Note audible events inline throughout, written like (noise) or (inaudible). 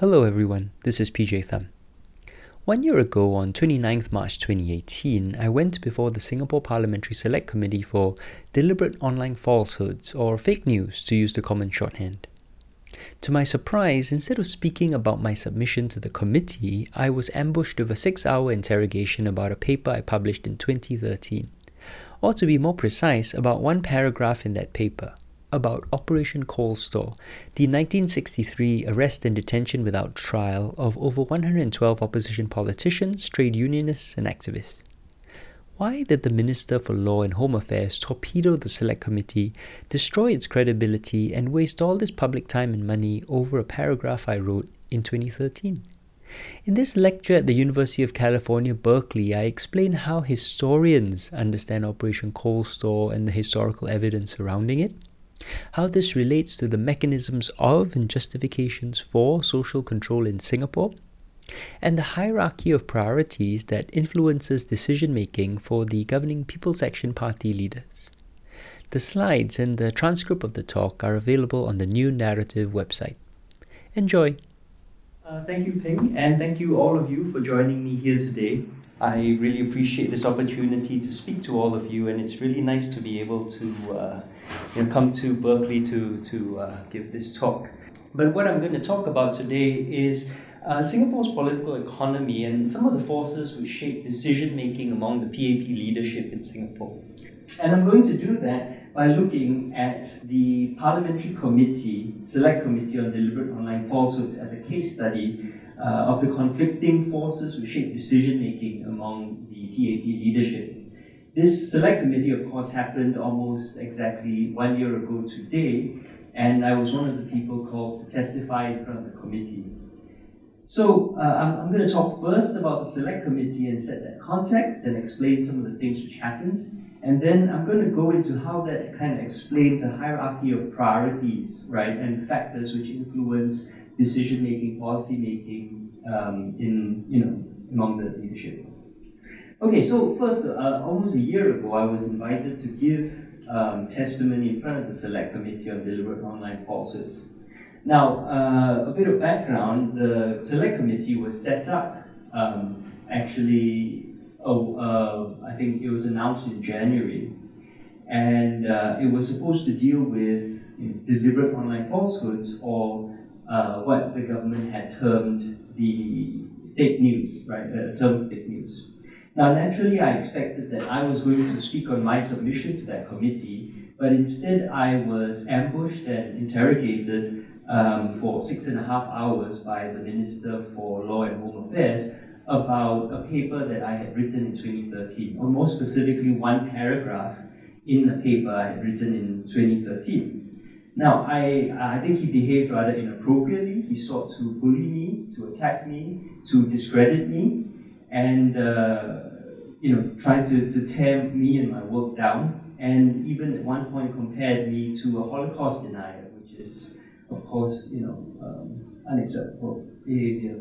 Hello everyone, this is PJ Thum. One year ago, on 29th March 2018, I went before the Singapore Parliamentary Select Committee for Deliberate Online Falsehoods, or fake news to use the common shorthand. To my surprise, instead of speaking about my submission to the committee, I was ambushed with a six hour interrogation about a paper I published in 2013. Or to be more precise, about one paragraph in that paper about Operation Store, the 1963 arrest and detention without trial of over 112 opposition politicians, trade unionists, and activists. Why did the Minister for Law and Home Affairs torpedo the Select Committee, destroy its credibility, and waste all this public time and money over a paragraph I wrote in 2013? In this lecture at the University of California, Berkeley, I explain how historians understand Operation Cold Store and the historical evidence surrounding it, how this relates to the mechanisms of and justifications for social control in Singapore, and the hierarchy of priorities that influences decision making for the governing People's Action Party leaders. The slides and the transcript of the talk are available on the New Naratif website. Enjoy! Uh, thank you, Ping, and thank you all of you for joining me here today. I really appreciate this opportunity to speak to all of you, and it's really nice to be able to uh, you come to Berkeley to, to uh, give this talk. But what I'm going to talk about today is uh, Singapore's political economy and some of the forces which shape decision making among the PAP leadership in Singapore. And I'm going to do that by looking at the Parliamentary Committee, Select Committee on Deliberate Online Falsehoods, as a case study uh, of the conflicting forces which shape decision making among the PAP leadership. This select committee, of course, happened almost exactly one year ago today, and I was one of the people called to testify in front of the committee. So uh, I'm, I'm going to talk first about the select committee and set that context and explain some of the things which happened. And then I'm going to go into how that kind of explains a hierarchy of priorities, right, and factors which influence decision making, policy making um, in you know among the leadership. Okay, so first, uh, almost a year ago, I was invited to give um, testimony in front of the Select Committee on Deliberate Online Falsehoods. Now, uh, a bit of background: the Select Committee was set up um, actually. Oh, uh, I think it was announced in January, and uh, it was supposed to deal with you know, deliberate online falsehoods or uh, what the government had termed the fake news, right? The term fake news. Now, naturally, I expected that I was going to speak on my submission to that committee, but instead I was ambushed and interrogated um, for six and a half hours by the Minister for Law and Home Affairs about a paper that I had written in 2013, or more specifically, one paragraph in a paper I had written in 2013. Now, I, I think he behaved rather inappropriately. He sought to bully me, to attack me, to discredit me, and uh, you know, tried to, to tear me and my work down, and even at one point compared me to a Holocaust denier, which is, of course, you know, um, unacceptable behavior.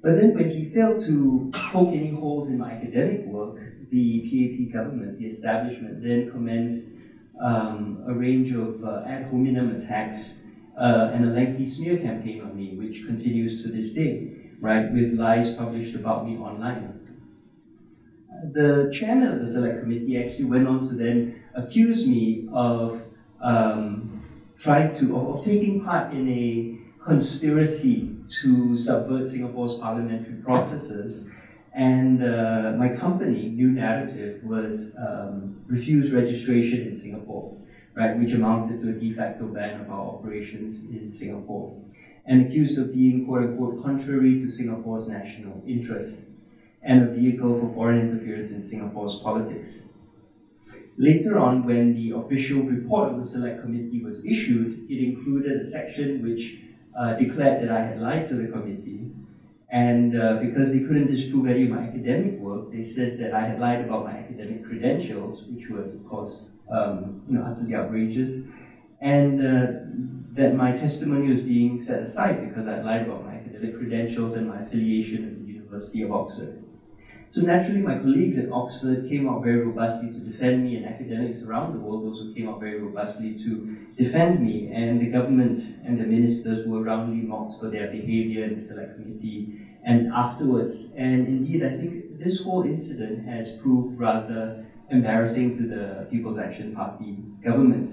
But then when he failed to poke any holes in my academic work, the PAP government, the establishment, then commenced um, a range of uh, ad hominem attacks uh, and a lengthy smear campaign on me, which continues to this day, right, with lies published about me online. The chairman of the select committee actually went on to then accuse me of um, trying to, of, of taking part in a conspiracy to subvert Singapore's parliamentary processes and uh, my company, New Naratif, was um, refused registration in Singapore, right, which amounted to a de facto ban of our operations in Singapore, and accused of being quote unquote contrary to Singapore's national interests and a vehicle for foreign interference in Singapore's politics. Later on, when the official report of the Select Committee was issued, it included a section which uh, declared that I had lied to the committee and uh, because they couldn't disprove any of my academic work, they said that I had lied about my academic credentials, which was, of course, um, you know, utterly outrageous, and uh, that my testimony was being set aside because I lied about my academic credentials and my affiliation with the University of Oxford. So naturally, my colleagues at Oxford came out very robustly to defend me, and academics around the world also came out very robustly to defend me. And the government and the ministers were roundly mocked for their behavior in the select committee and afterwards. And indeed, I think this whole incident has proved rather embarrassing to the People's Action Party government.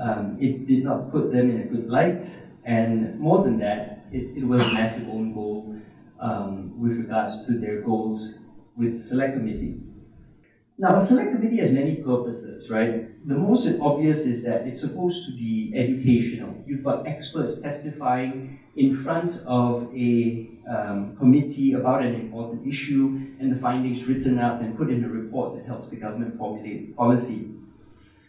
Um, it did not put them in a good light, and more than that, it, it was a massive own goal um, with regards to their goals with select committee. Now, a select committee has many purposes, right? The most obvious is that it's supposed to be educational. You've got experts testifying in front of a um, committee about an important issue, and the findings written up and put in a report that helps the government formulate policy.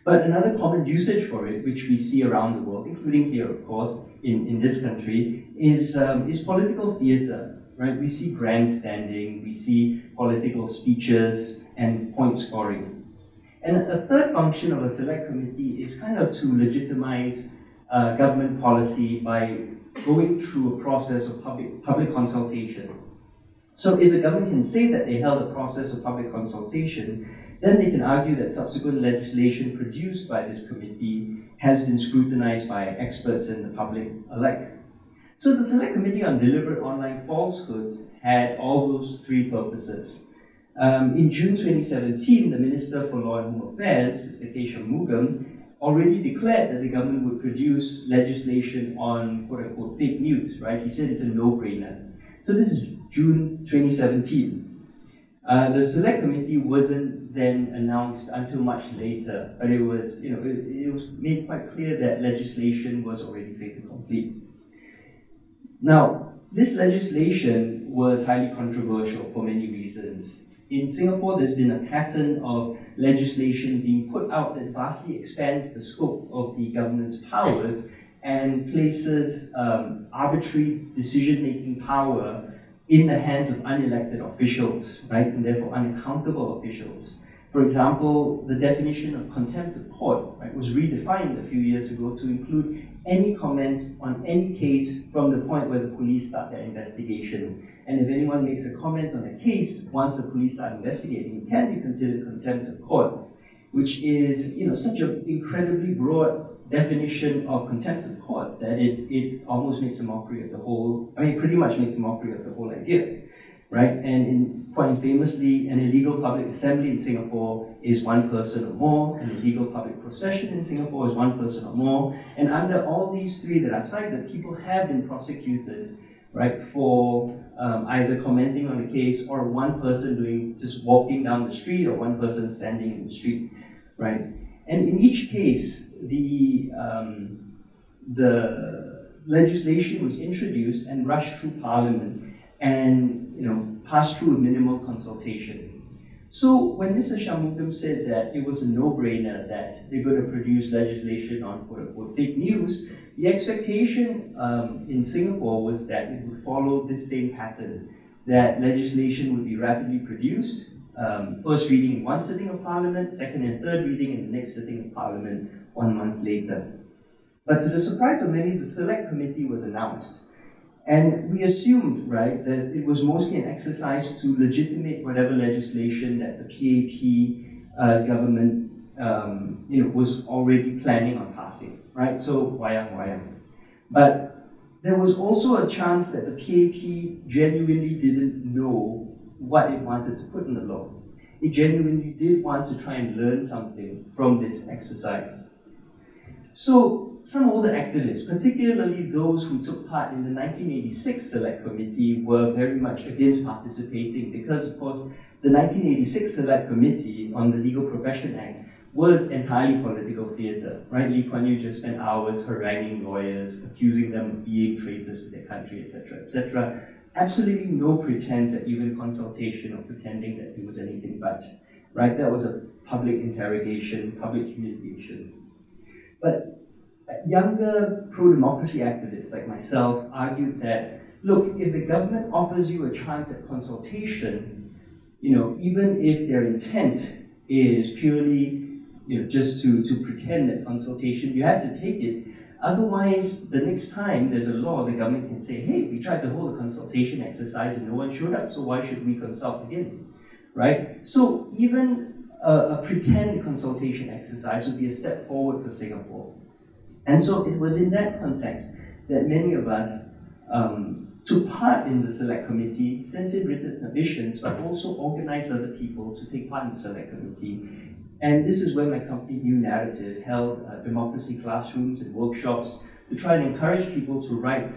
But another common usage for it, which we see around the world, including here, of course, in, in this country, is, um, is political theatre right? We see grandstanding, we see political speeches and point scoring. And a third function of a select committee is kind of to legitimize uh, government policy by going through a process of public, public consultation. So if the government can say that they held a process of public consultation, then they can argue that subsequent legislation produced by this committee has been scrutinized by experts and the public alike. So the Select Committee on Deliberate Online Falsehoods had all those three purposes. Um, in June 2017, the Minister for Law and Home Affairs, Mr. K. Shanmugam, already declared that the government would produce legislation on quote unquote fake news, right? He said it's a no brainer. So this is June 2017. Uh, the select committee wasn't then announced until much later, but it was, you know, it, it was made quite clear that legislation was already and complete. Now, this legislation was highly controversial for many reasons. In Singapore, there's been a pattern of legislation being put out that vastly expands the scope of the government's powers and places um, arbitrary decision making power in the hands of unelected officials, right, and therefore unaccountable officials. For example, the definition of contempt of court right, was redefined a few years ago to include any comment on any case from the point where the police start their investigation. And if anyone makes a comment on a case once the police start investigating, it can be considered contempt of court, which is you know such an incredibly broad definition of contempt of court that it, it almost makes a mockery of the whole, I mean, pretty much makes a mockery of the whole idea right? And in, quite famously, an illegal public assembly in Singapore is one person or more, an illegal public procession in Singapore is one person or more, and under all these three that I've cited, people have been prosecuted, right, for um, either commenting on a case or one person doing just walking down the street or one person standing in the street, right? And in each case, the um, the legislation was introduced and rushed through Parliament, and you know, pass through a minimal consultation. So when Mr. Shanmugam said that it was a no-brainer that they're going to produce legislation on quote-unquote fake news, the expectation um, in Singapore was that it would follow this same pattern, that legislation would be rapidly produced, um, first reading in one sitting of Parliament, second and third reading in the next sitting of Parliament one month later. But to the surprise of many, the Select Committee was announced. And we assumed, right, that it was mostly an exercise to legitimate whatever legislation that the PAP uh, government, um, you know, was already planning on passing, right? So wayang wayang. But there was also a chance that the PAP genuinely didn't know what it wanted to put in the law. It genuinely did want to try and learn something from this exercise. So some older activists, particularly those who took part in the 1986 Select Committee, were very much against participating because, of course, the 1986 Select Committee on the Legal Profession Act was entirely political theatre, right? Lee Kuan Yew just spent hours haranguing lawyers, accusing them of being traitors to their country, etc., etc. Absolutely no pretense at even consultation or pretending that it was anything but, right? That was a public interrogation, public humiliation. But younger pro-democracy activists like myself argued that, look, if the government offers you a chance at consultation, you know, even if their intent is purely, you know, just to, to pretend that consultation, you have to take it. Otherwise, the next time there's a law, the government can say, hey, we tried to hold a consultation exercise and no one showed up, so why should we consult again? right? So even a, a pretend consultation exercise would be a step forward for Singapore. And so it was in that context that many of us um, took part in the select committee, sent in written submissions, but also organized other people to take part in the select committee. And this is where my company, New Naratif, held uh, democracy classrooms and workshops to try and encourage people to write,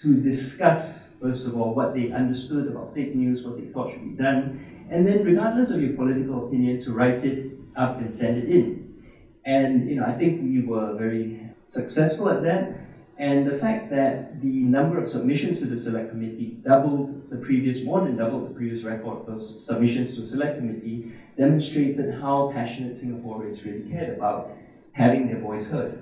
to discuss, first of all, what they understood about fake news, what they thought should be done, and then, regardless of your political opinion, to write it up and send it in. And you know, I think we were very successful at that. And the fact that the number of submissions to the select committee doubled the previous, more than doubled the previous record for submissions to select committee, demonstrated how passionate Singaporeans really cared about having their voice heard.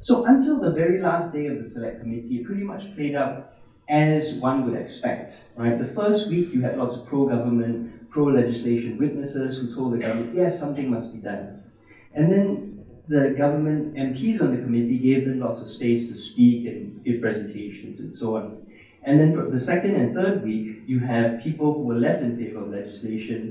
So until the very last day of the select committee, it pretty much played out as one would expect. Right? The first week you had lots of pro-government, pro-legislation witnesses who told the government, yes, something must be done. And then the government MPs on the committee gave them lots of space to speak and give presentations and so on. And then for the second and third week, you have people who were less in favor of legislation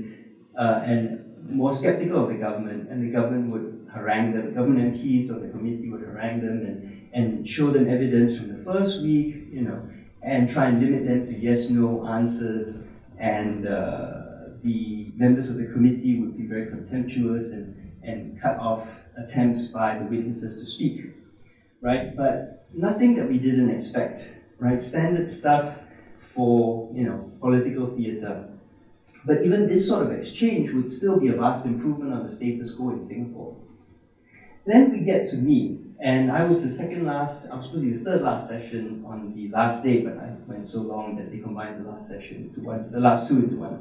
uh, and more skeptical of the government, and the government would harangue them, government MPs on the committee would harangue them and, and show them evidence from the first week, you know, and try and limit them to yes no answers. And uh, the members of the committee would be very contemptuous and, and cut off attempts by the witnesses to speak, right? But nothing that we didn't expect, right? Standard stuff for, you know, political theatre. But even this sort of exchange would still be a vast improvement on the status quo in Singapore. Then we get to me, and I was the second last, I was supposed to be the third last session on the last day, but I went so long that they combined the last session into one, the last two into one.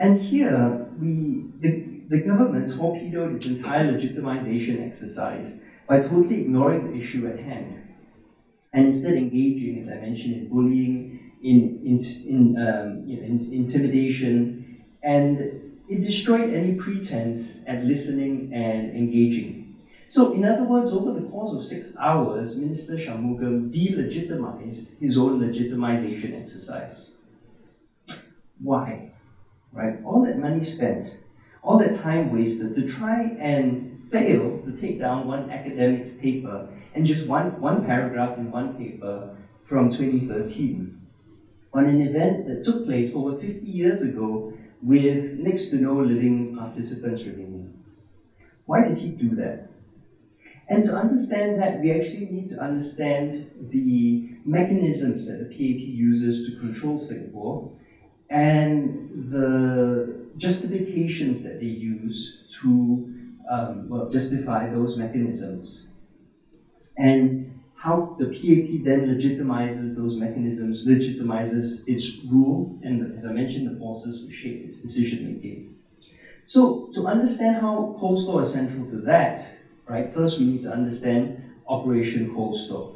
And here, we, the, the government torpedoed its entire legitimization exercise by totally ignoring the issue at hand and instead engaging, as I mentioned, in bullying, in, in, in, um, you know, in intimidation, and it destroyed any pretense at listening and engaging. So, in other words, over the course of six hours, Minister Shanmugam delegitimized his own legitimization exercise. Why? Right? All that money spent all that time wasted to try and fail to take down one academic's paper and just one, one paragraph in one paper from 2013 on an event that took place over 50 years ago with next to no living participants remaining. Why did he do that? And to understand that, we actually need to understand the mechanisms that the PAP uses to control Singapore and the justifications that they use to um, well, justify those mechanisms. And how the PAP then legitimizes those mechanisms, legitimizes its rule, and as I mentioned, the forces which shape its decision making. So, to understand how cold store is central to that, right, first we need to understand Operation Cold Store.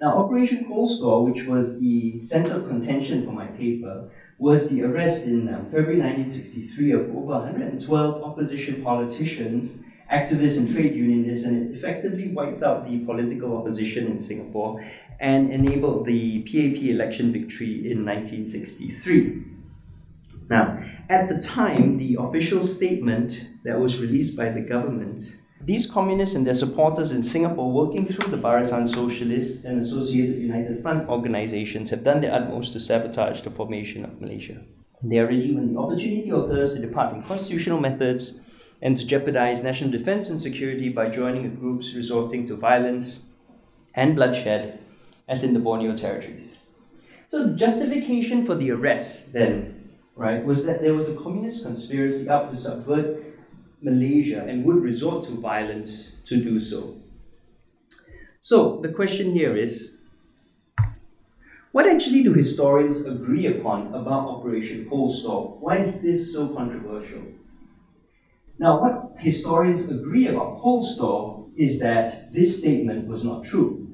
Now, Operation Cold Store, which was the center of contention for my paper, was the arrest in um, February 1963 of over 112 opposition politicians, activists, and trade unionists, and it effectively wiped out the political opposition in Singapore and enabled the PAP election victory in 1963. Now, at the time, the official statement that was released by the government these communists and their supporters in Singapore, working through the Barisan Sosialis and Associated United Front organizations, have done their utmost to sabotage the formation of Malaysia. They are ready when the opportunity occurs to depart from constitutional methods and to jeopardize national defense and security by joining with groups resorting to violence and bloodshed, as in the Borneo territories. So, the justification for the arrest, then, right, was that there was a communist conspiracy up to subvert Malaysia and would resort to violence to do so. So the question here is what actually do historians agree upon about Operation Cold Store? Why is this so controversial? Now, what historians agree about Cold Store is that this statement was not true,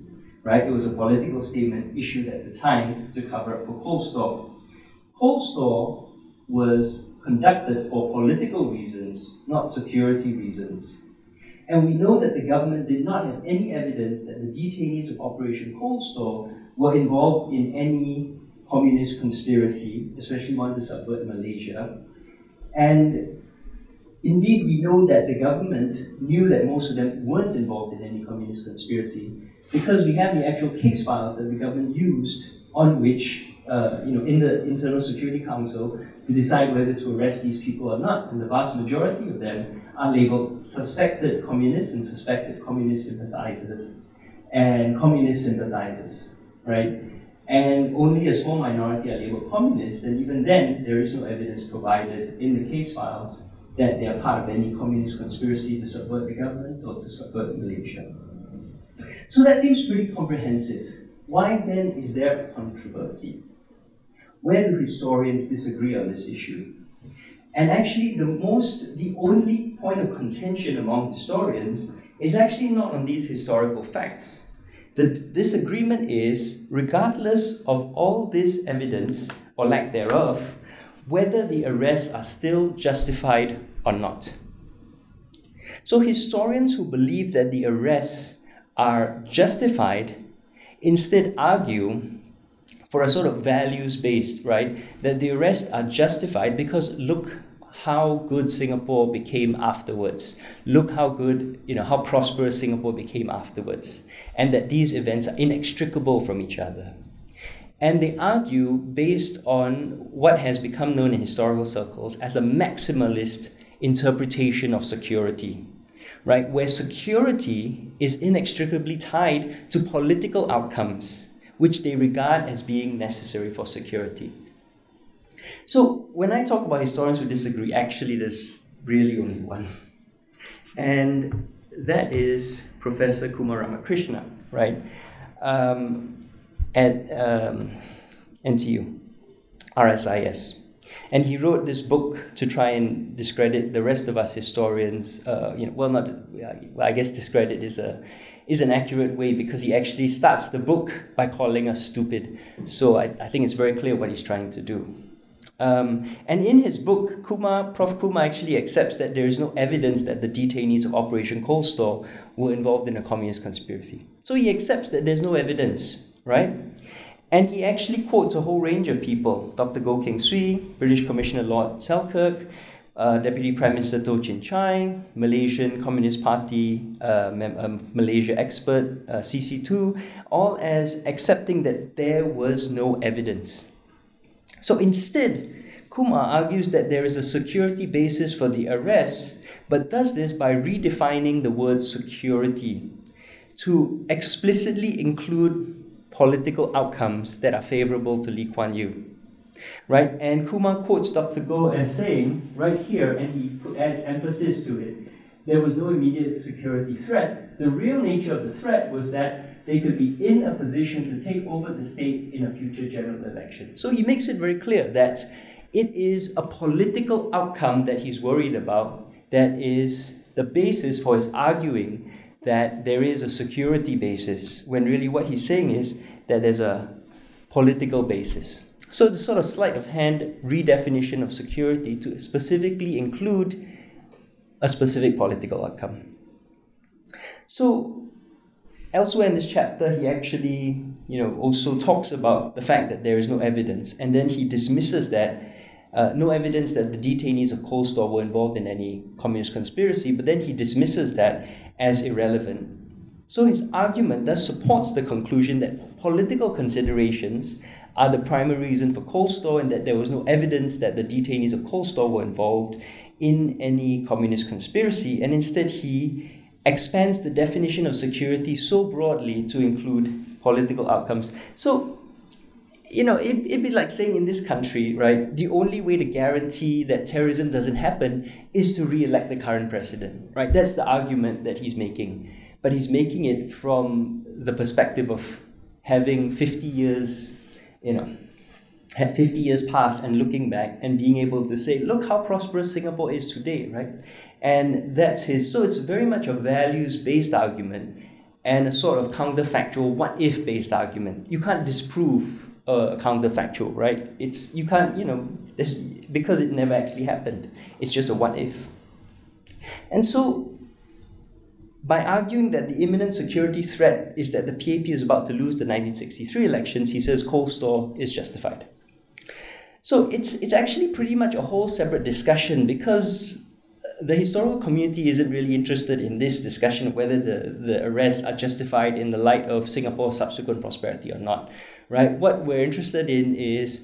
right? It was a political statement issued at the time to cover up for. Cold Store was conducted for political reasons, not security reasons. And we know that the government did not have any evidence that the detainees of Operation Cold Store were involved in any communist conspiracy, especially one to subvert Malaysia. And indeed, we know that the government knew that most of them weren't involved in any communist conspiracy because we have the actual case files that the government used on which, uh, you know, in the Internal Security Council to decide whether to arrest these people or not. And the vast majority of them are labeled suspected communists and suspected communist sympathizers and communist sympathizers, right? And only a small minority are labeled communists, and even then, there is no evidence provided in the case files that they are part of any communist conspiracy to subvert the government or to subvert Malaysia. So that seems pretty comprehensive. Why then is there a controversy? Where do historians disagree on this issue? And actually, the most, the only point of contention among historians is actually not on these historical facts. The disagreement is, regardless of all this evidence or lack thereof, whether the arrests are still justified or not. So, historians who believe that the arrests are justified instead argue for a sort of values based, right? That the arrests are justified because look how good Singapore became afterwards. Look how good, you know, how prosperous Singapore became afterwards. And that these events are inextricable from each other. And they argue based on what has become known in historical circles as a maximalist interpretation of security, right? Where security is inextricably tied to political outcomes, which they regard as being necessary for security. So when I talk about historians who disagree, actually there's really only one. And that is Professor Kumar Ramakrishna, right? Um, at um, NTU, RSIS. And he wrote this book to try and discredit the rest of us historians. Uh, you know, well, not well, I guess discredit is a is an accurate way because he actually starts the book by calling us stupid. So I, I think it's very clear what he's trying to do. Um, and in his book, Prof. Kumar actually accepts that there is no evidence that the detainees of Operation Cold Store were involved in a communist conspiracy. So he accepts that there's no evidence, right? And he actually quotes a whole range of people Dr. Goh Keng Swee, British Commissioner Lord Selkirk, uh, Deputy Prime Minister Toh Chin Chye, Malaysian Communist Party uh, um, Malaysia expert uh, CC2, all as accepting that there was no evidence so instead, Kumar argues that there is a security basis for the arrest, but does this by redefining the word security to explicitly include political outcomes that are favorable to Lee Kuan Yew. Right? And Kumar quotes Dr. Goh as saying, right here, and he adds emphasis to it, there was no immediate security threat. The real nature of the threat was that they could be in a position to take over the state in a future general election. So he makes it very clear that it is a political outcome that he's worried about that is the basis for his arguing that there is a security basis, when really what he's saying is that there's a political basis. So the sort of sleight of hand redefinition of security to specifically include a specific political outcome. So elsewhere in this chapter, he actually, you know, also talks about the fact that there is no evidence, and then he dismisses that uh, no evidence that the detainees of Cold Store were involved in any communist conspiracy, but then he dismisses that as irrelevant. So his argument thus supports the conclusion that political considerations are the primary reason for Cold and that there was no evidence that the detainees of Cold were involved in any communist conspiracy, and instead he expands the definition of security so broadly to include political outcomes. So, you know, it, it'd be like saying in this country, right, the only way to guarantee that terrorism doesn't happen is to re elect the current president, right? That's the argument that he's making. But he's making it from the perspective of having 50 years, you know, had 50 years pass and looking back and being able to say, look how prosperous Singapore is today, right? And that's his, so it's very much a values based argument and a sort of counterfactual what if based argument. You can't disprove a counterfactual, right? It's, you can't, you know, because it never actually happened. It's just a what if. And so, by arguing that the imminent security threat is that the PAP is about to lose the 1963 elections, he says Cold Store is justified. So it's it's actually pretty much a whole separate discussion because the historical community isn't really interested in this discussion of whether the, the arrests are justified in the light of Singapore's subsequent prosperity or not, right? What we're interested in is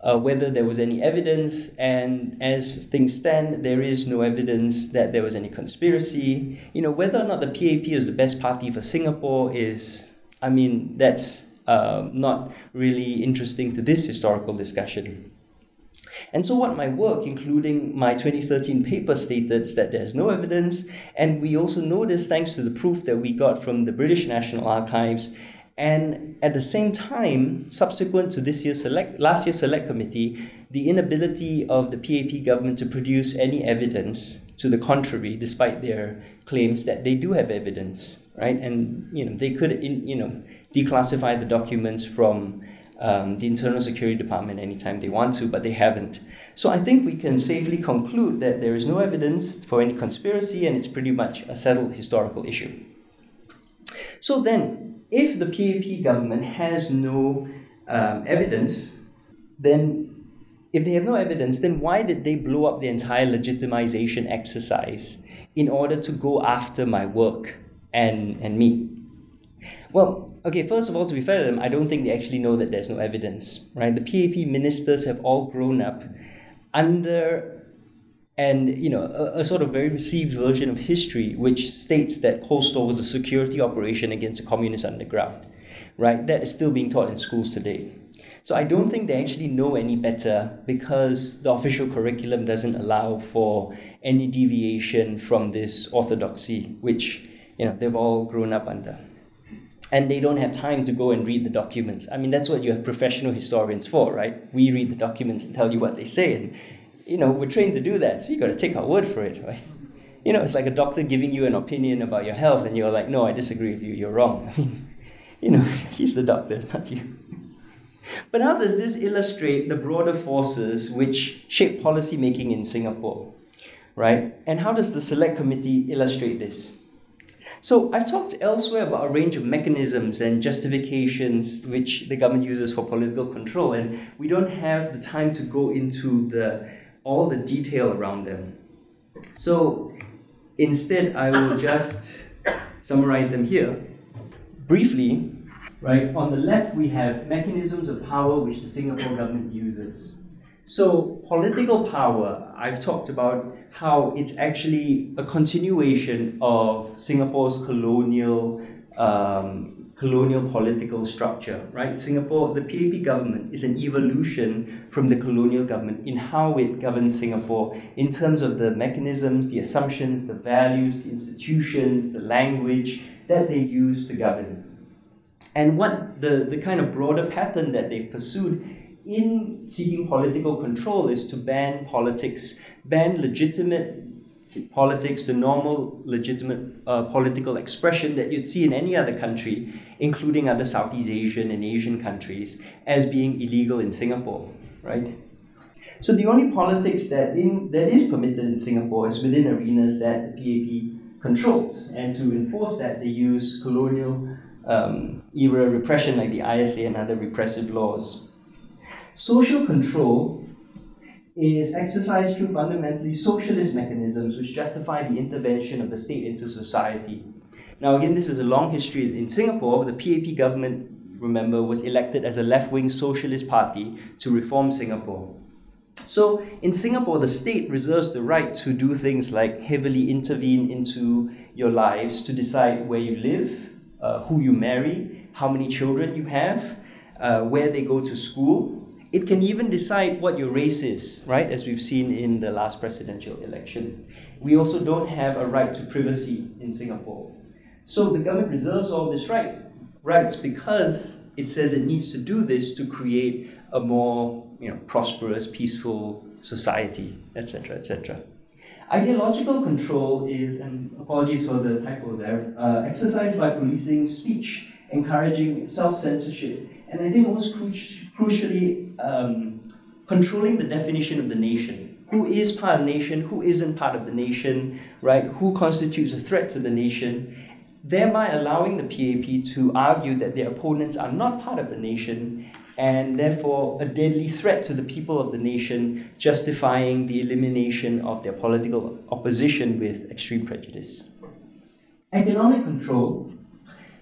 uh, whether there was any evidence, and as things stand, there is no evidence that there was any conspiracy. You know, whether or not the PAP is the best party for Singapore is, I mean, that's uh, not really interesting to this historical discussion. And so, what my work, including my 2013 paper, stated is that there's no evidence, and we also know this thanks to the proof that we got from the British National Archives. And at the same time, subsequent to this year's select, last year's select committee, the inability of the PAP government to produce any evidence to the contrary, despite their claims that they do have evidence, right? And you know they could, in, you know, declassify the documents from um, the Internal Security Department anytime they want to, but they haven't. So I think we can safely conclude that there is no evidence for any conspiracy and it's pretty much a settled historical issue. So then, if the PAP government has no um, evidence, then if they have no evidence, then why did they blow up the entire legitimization exercise in order to go after my work and, and me? Well, okay, first of all, to be fair to them, I don't think they actually know that there's no evidence, right? The PAP ministers have all grown up under and you know a, a, sort of very received version of history which states that Store was a security operation against the communist underground right that is still being taught in schools today so i don't think they actually know any better because the official curriculum doesn't allow for any deviation from this orthodoxy which you know they've all grown up under and they don't have time to go and read the documents. I mean, that's what you have professional historians for, right? We read the documents and tell you what they say, and you know we're trained to do that, so you got to take our word for it, right? (laughs) You know, it's like a doctor giving you an opinion about your health, and you're like, "No, I disagree with you. You're wrong." I (laughs) mean, you know, (laughs) he's the doctor, not you. But how does this illustrate the broader forces which shape policy making in Singapore, right? And how does the Select Committee illustrate this? So I've talked elsewhere about a range of mechanisms and justifications which the government uses for political control, and we don't have the time to go into the all the detail around them. So instead, I will just summarize them here. Briefly, right, on the left we have mechanisms of power which the Singapore government uses. So, political power, I've talked about how it's actually a continuation of Singapore's colonial um, colonial political structure, right? Singapore, the PAP government is an evolution from the colonial government in how it governs Singapore in terms of the mechanisms, the assumptions, the values, the institutions, the language that they use to govern. And what the, the kind of broader pattern that they've pursued in seeking political control is to ban politics, ban legitimate politics, the normal legitimate uh, political expression that you'd see in any other country, including other Southeast Asian and Asian countries, as being illegal in Singapore, right? So the only politics that in that is permitted in Singapore is within arenas that the PAP controls, and to enforce that, they use colonial um, era repression like the ISA and other repressive laws. Social control is exercised through fundamentally socialist mechanisms which justify the intervention of the state into society. Now, again, this is a long history. In Singapore, the PAP government, remember, was elected as a left wing socialist party to reform Singapore. So, in Singapore, the state reserves the right to do things like heavily intervene into your lives to decide where you live, uh, who you marry, how many children you have, uh, where they go to school, it can even decide what your race is, right? As we've seen in the last presidential election. We also don't have a right to privacy in Singapore. So the government reserves all these right, rights because it says it needs to do this to create a more you know, prosperous, peaceful society, etc., etc. Ideological control is, and apologies for the typo there, uh, exercised by policing speech, encouraging self censorship, and I think most cru- crucially, um, controlling the definition of the nation. Who is part of the nation? Who isn't part of the nation? Right? Who constitutes a threat to the nation? Thereby allowing the PAP to argue that their opponents are not part of the nation and therefore a deadly threat to the people of the nation, justifying the elimination of their political opposition with extreme prejudice. Economic control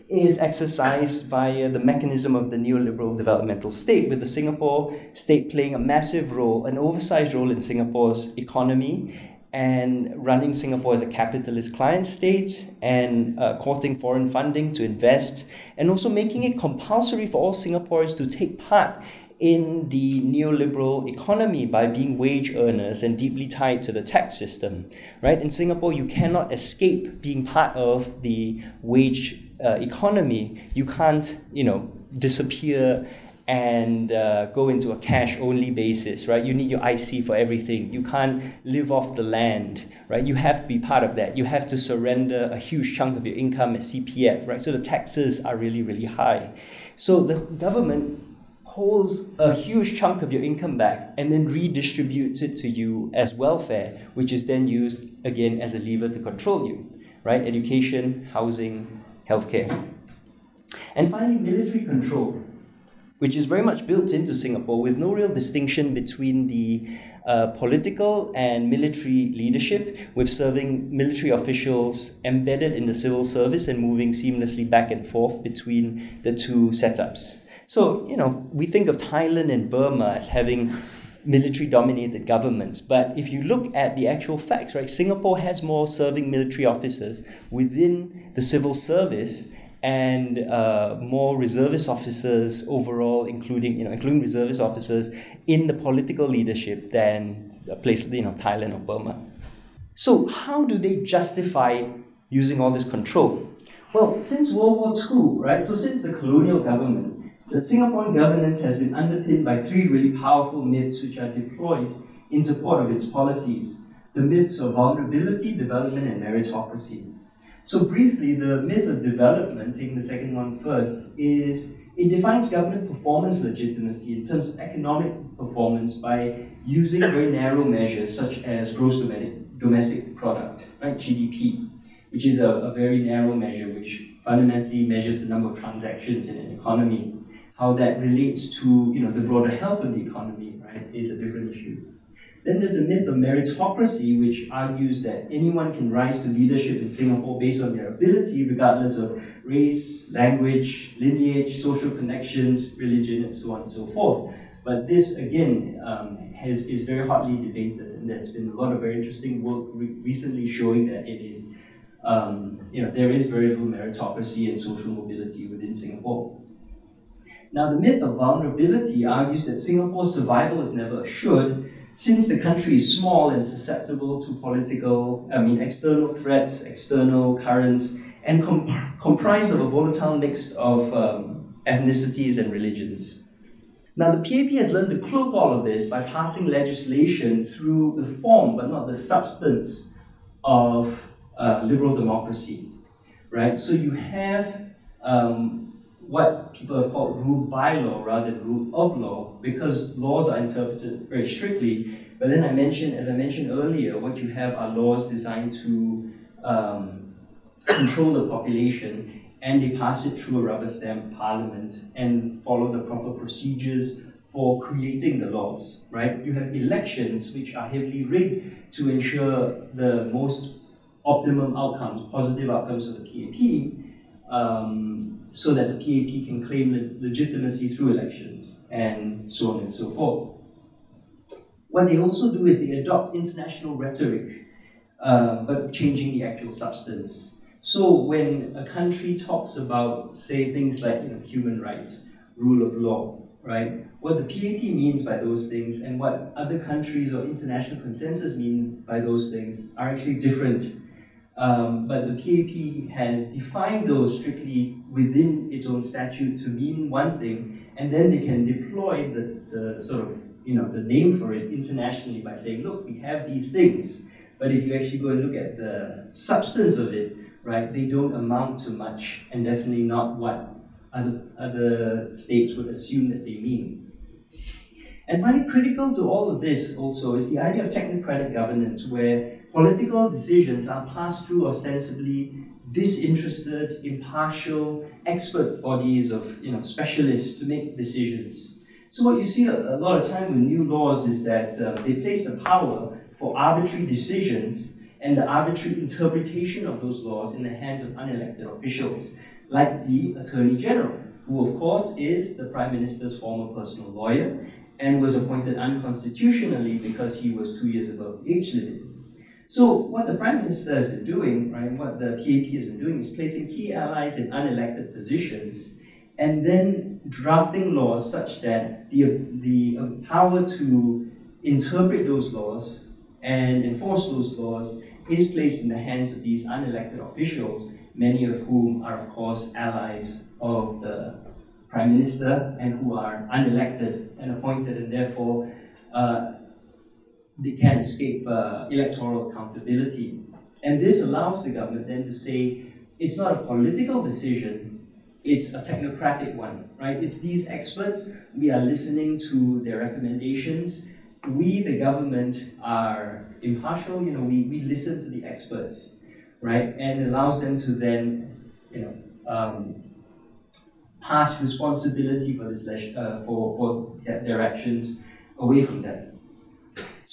is exercised via the mechanism of the neoliberal developmental state, with the Singapore state playing a massive role, an oversized role in Singapore's economy and running Singapore as a capitalist client state and uh, courting foreign funding to invest, and also making it compulsory for all Singaporeans to take part in the neoliberal economy by being wage earners and deeply tied to the tax system. Right? In Singapore, you cannot escape being part of the wage uh, economy. You can't, you know, disappear and uh, go into a cash only basis, right? You need your IC for everything. You can't live off the land, right? You have to be part of that. You have to surrender a huge chunk of your income at CPF, right? So the taxes are really, really high. So the government holds a huge chunk of your income back and then redistributes it to you as welfare, which is then used again as a lever to control you, right? Education, housing, healthcare. And finally, military control which is very much built into Singapore with no real distinction between the uh, political and military leadership, with serving military officials embedded in the civil service and moving seamlessly back and forth between the two setups. So, you know, we think of Thailand and Burma as having military dominated governments. But if you look at the actual facts, right, Singapore has more serving military officers within the civil service and uh, more reservist officers overall, including you know including reservist officers in the political leadership than a place you know Thailand or Burma. So how do they justify using all this control? Well, since World War II, right? So since the colonial government, the Singaporean governance has been underpinned by three really powerful myths which are deployed in support of its policies. The myths of vulnerability, development, and meritocracy. So briefly, the myth of development, taking the second one first, is it defines government performance legitimacy in terms of economic performance by using very narrow measures such as gross domestic product, right, GDP, which is a, a very narrow measure which fundamentally measures the number of transactions in an economy. How that relates to you know the broader health of the economy, right, is a different issue. Then there's a myth of meritocracy, which argues that anyone can rise to leadership in Singapore based on their ability, regardless of race, language, lineage, social connections, religion, and so on and so forth. But this, again, um, has, is very hotly debated, and there's been a lot of very interesting work re- recently showing that it is, um, you know, there is very little meritocracy and social mobility within Singapore. Now, the myth of vulnerability argues that Singapore's survival is never assured since the country is small and susceptible to political, I mean, external threats, external currents, and com- comprised of a volatile mix of um, ethnicities and religions. Now, the PAP has learned to cloak all of this by passing legislation through the form, but not the substance, of uh, liberal democracy, right? So you have um, what people have called rule by law rather than rule of law because laws are interpreted very strictly. But then I mentioned, as I mentioned earlier, what you have are laws designed to um, control the population and they pass it through a rubber stamp parliament and follow the proper procedures for creating the laws, right? You have elections which are heavily rigged to ensure the most optimum outcomes, positive outcomes of the PAP. Um, so that the PAP can claim le- legitimacy through elections, and so on and so forth. What they also do is they adopt international rhetoric, uh, but changing the actual substance. So when a country talks about, say, things like you know, human rights, rule of law, right? What the PAP means by those things and what other countries or international consensus mean by those things are actually different um, but the PAP has defined those strictly within its own statute to mean one thing, and then they can deploy the, the sort of you know the name for it internationally by saying, look, we have these things. But if you actually go and look at the substance of it, right, they don't amount to much, and definitely not what other, other states would assume that they mean. And finally, critical to all of this also is the idea of technocratic governance, where Political decisions are passed through ostensibly disinterested, impartial, expert bodies of you know, specialists to make decisions. So what you see a, a lot of time with new laws is that uh, they place the power for arbitrary decisions and the arbitrary interpretation of those laws in the hands of unelected officials, like the Attorney General, who of course is the Prime Minister's former personal lawyer and was appointed unconstitutionally because he was two years above the age limit. So what the Prime Minister has been doing, right, what the PAP has been doing is placing key allies in unelected positions and then drafting laws such that the, the power to interpret those laws and enforce those laws is placed in the hands of these unelected officials, many of whom are, of course, allies of the Prime Minister and who are unelected and appointed, and therefore uh, they can escape uh, electoral accountability. And this allows the government then to say it's not a political decision, it's a technocratic one, right? It's these experts, we are listening to their recommendations. We, the government, are impartial, you know, we, we listen to the experts, right? And allows them to then, you know, um, pass responsibility for this uh, for, for their actions away from them.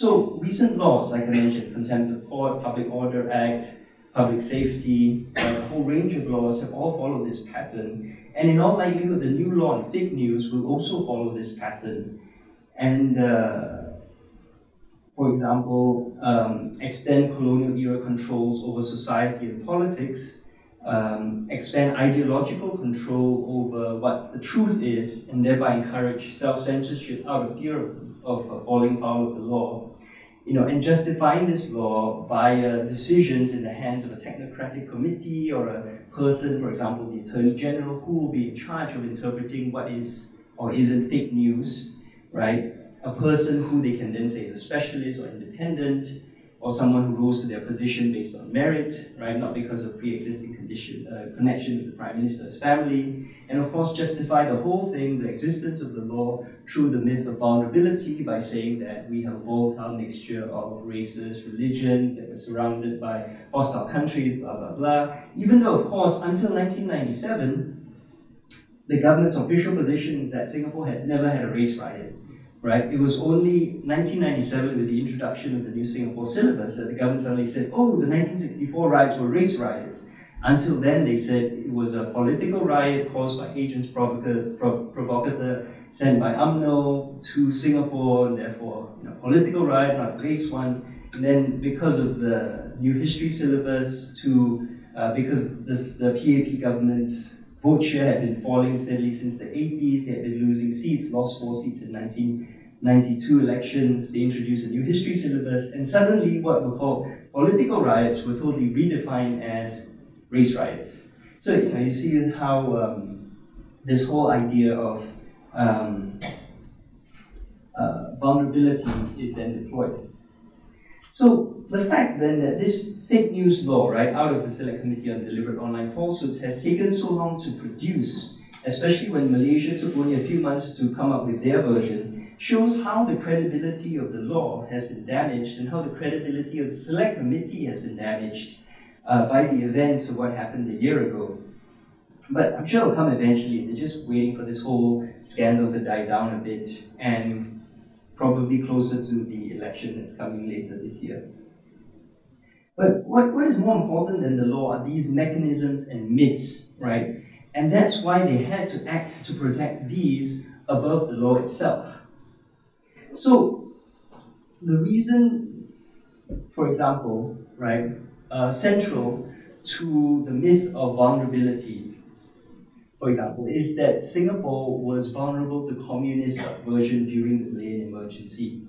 So recent laws, like I mentioned, Contempt of Court, Public Order Act, Public Safety, uh, a whole range of laws have all followed this pattern. And in all likelihood, the new law on fake news will also follow this pattern. And uh, for example, um, extend colonial era controls over society and politics, um, expand ideological control over what the truth is, and thereby encourage self censorship out of fear of of falling foul of the law, you know, and justifying this law via decisions in the hands of a technocratic committee or a person, for example, the Attorney General, who will be in charge of interpreting what is or isn't fake news, right? A person who they can then say is a specialist or independent, or someone who rose to their position based on merit, right, not because of pre-existing condition, uh, connection with the prime minister's family, and of course justify the whole thing, the existence of the law, through the myth of vulnerability by saying that we have a volatile mixture of races, religions, that we're surrounded by hostile countries, blah blah blah. Even though, of course, until 1997, the government's official position is that Singapore had never had a race riot right? It was only 1997 with the introduction of the new Singapore syllabus that the government suddenly said, oh, the 1964 riots were race riots. Until then, they said it was a political riot caused by agents provocateur, provocateur sent by UMNO to Singapore, and therefore, you know, political riot, not race one. And then, because of the new history syllabus, to uh, because this, the PAP government's vote share had been falling steadily since the 80s. They had been losing seats, lost four seats in 1992 elections. They introduced a new history syllabus, and suddenly what were called political riots were totally redefined as race riots. So you know, you see how um, this whole idea of um, uh, vulnerability is then deployed. So the fact then that this fake news law, right, out of the Select Committee on Deliberate Online Falsehoods has taken so long to produce, especially when Malaysia took only a few months to come up with their version, shows how the credibility of the law has been damaged and how the credibility of the Select Committee has been damaged uh, by the events of what happened a year ago. But I'm sure it'll come eventually. They're just waiting for this whole scandal to die down a bit and probably closer to the election that's coming later this year. But what, what is more important than the law are these mechanisms and myths, right? And that's why they had to act to protect these above the law itself. So, the reason, for example, right, uh, central to the myth of vulnerability, for example, is that Singapore was vulnerable to communist subversion during the Malayan emergency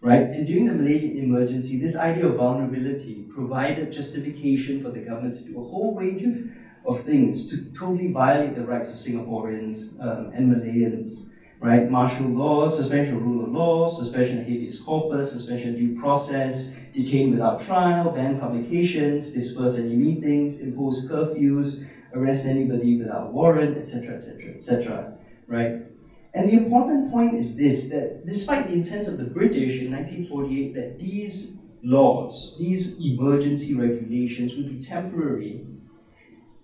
right? And during the Malaysian emergency, this idea of vulnerability provided justification for the government to do a whole range of, of things to totally violate the rights of Singaporeans um, and Malayans, right? Martial law, suspension of rule of law, suspension of habeas corpus, suspension of due process, detain without trial, ban publications, disperse any meetings, impose curfews, arrest anybody without warrant, etc., etc., etc., right? And the important point is this that despite the intent of the British in 1948 that these laws, these emergency regulations would be temporary,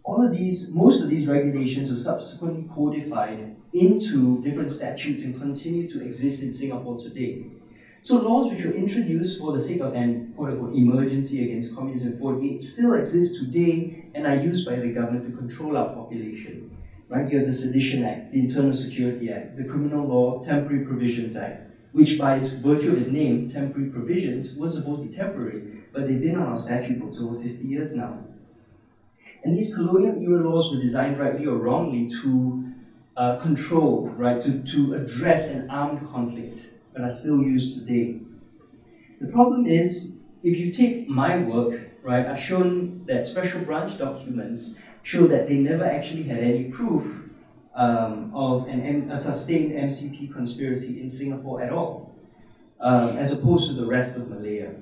all of these, most of these regulations were subsequently codified into different statutes and continue to exist in Singapore today. So laws which were introduced for the sake of an quote unquote emergency against communism in 48 still exist today and are used by the government to control our population. Right? You have the Sedition Act, the Internal Security Act, the Criminal Law Temporary Provisions Act, which by its virtue of its name, temporary provisions, was supposed to be temporary, but they've been on our statute books over 50 years now. And these colonial era laws were designed rightly or wrongly to uh, control, right, to, to address an armed conflict but are still used today. The problem is, if you take my work, right, I've shown that special branch documents show that they never actually had any proof um, of an, a sustained MCP conspiracy in Singapore at all, um, as opposed to the rest of Malaya.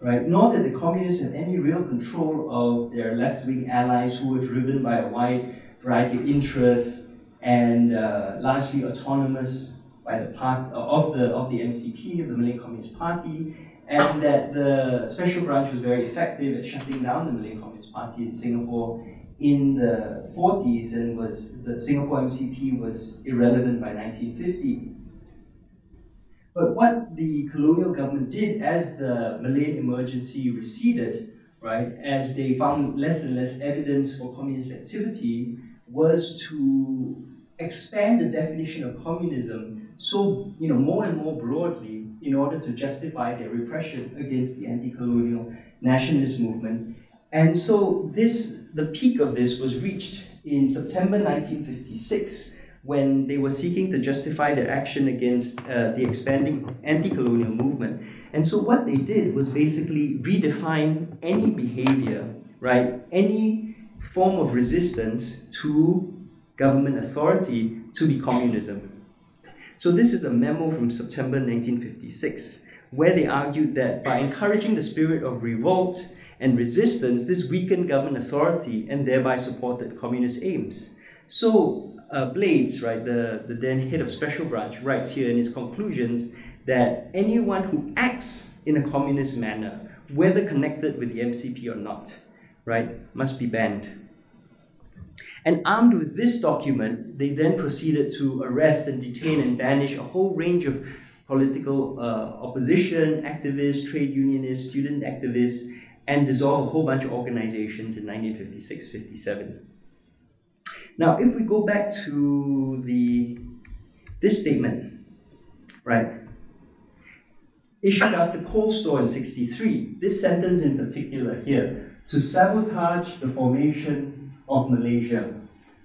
Right? Nor did the communists have any real control of their left wing allies who were driven by a wide variety of interests and uh, largely autonomous by the part uh, of the of the MCP, the Malay Communist Party, and that the special branch was very effective at shutting down the Malay Communist Party in Singapore in the 40s, and was the Singapore MCP was irrelevant by 1950. But what the colonial government did as the Malayan emergency receded, right, as they found less and less evidence for communist activity, was to expand the definition of communism so you know more and more broadly in order to justify their repression against the anti-colonial nationalist movement. And so this the peak of this was reached in September 1956 when they were seeking to justify their action against uh, the expanding anti-colonial movement. And so what they did was basically redefine any behavior, right? Any form of resistance to government authority to be communism. So this is a memo from September 1956, where they argued that by encouraging the spirit of revolt and resistance, this weakened government authority and thereby supported communist aims. So uh, Blades, right, the, the then head of special branch, writes here in his conclusions that anyone who acts in a communist manner, whether connected with the MCP or not, right, must be banned. And armed with this document, they then proceeded to arrest and detain and banish a whole range of political uh, opposition, activists, trade unionists, student activists, and dissolve a whole bunch of organizations in 1956 57. Now, if we go back to the this statement, right, issued after Cold Store in 63, this sentence in particular here, to sabotage the formation of Malaysia.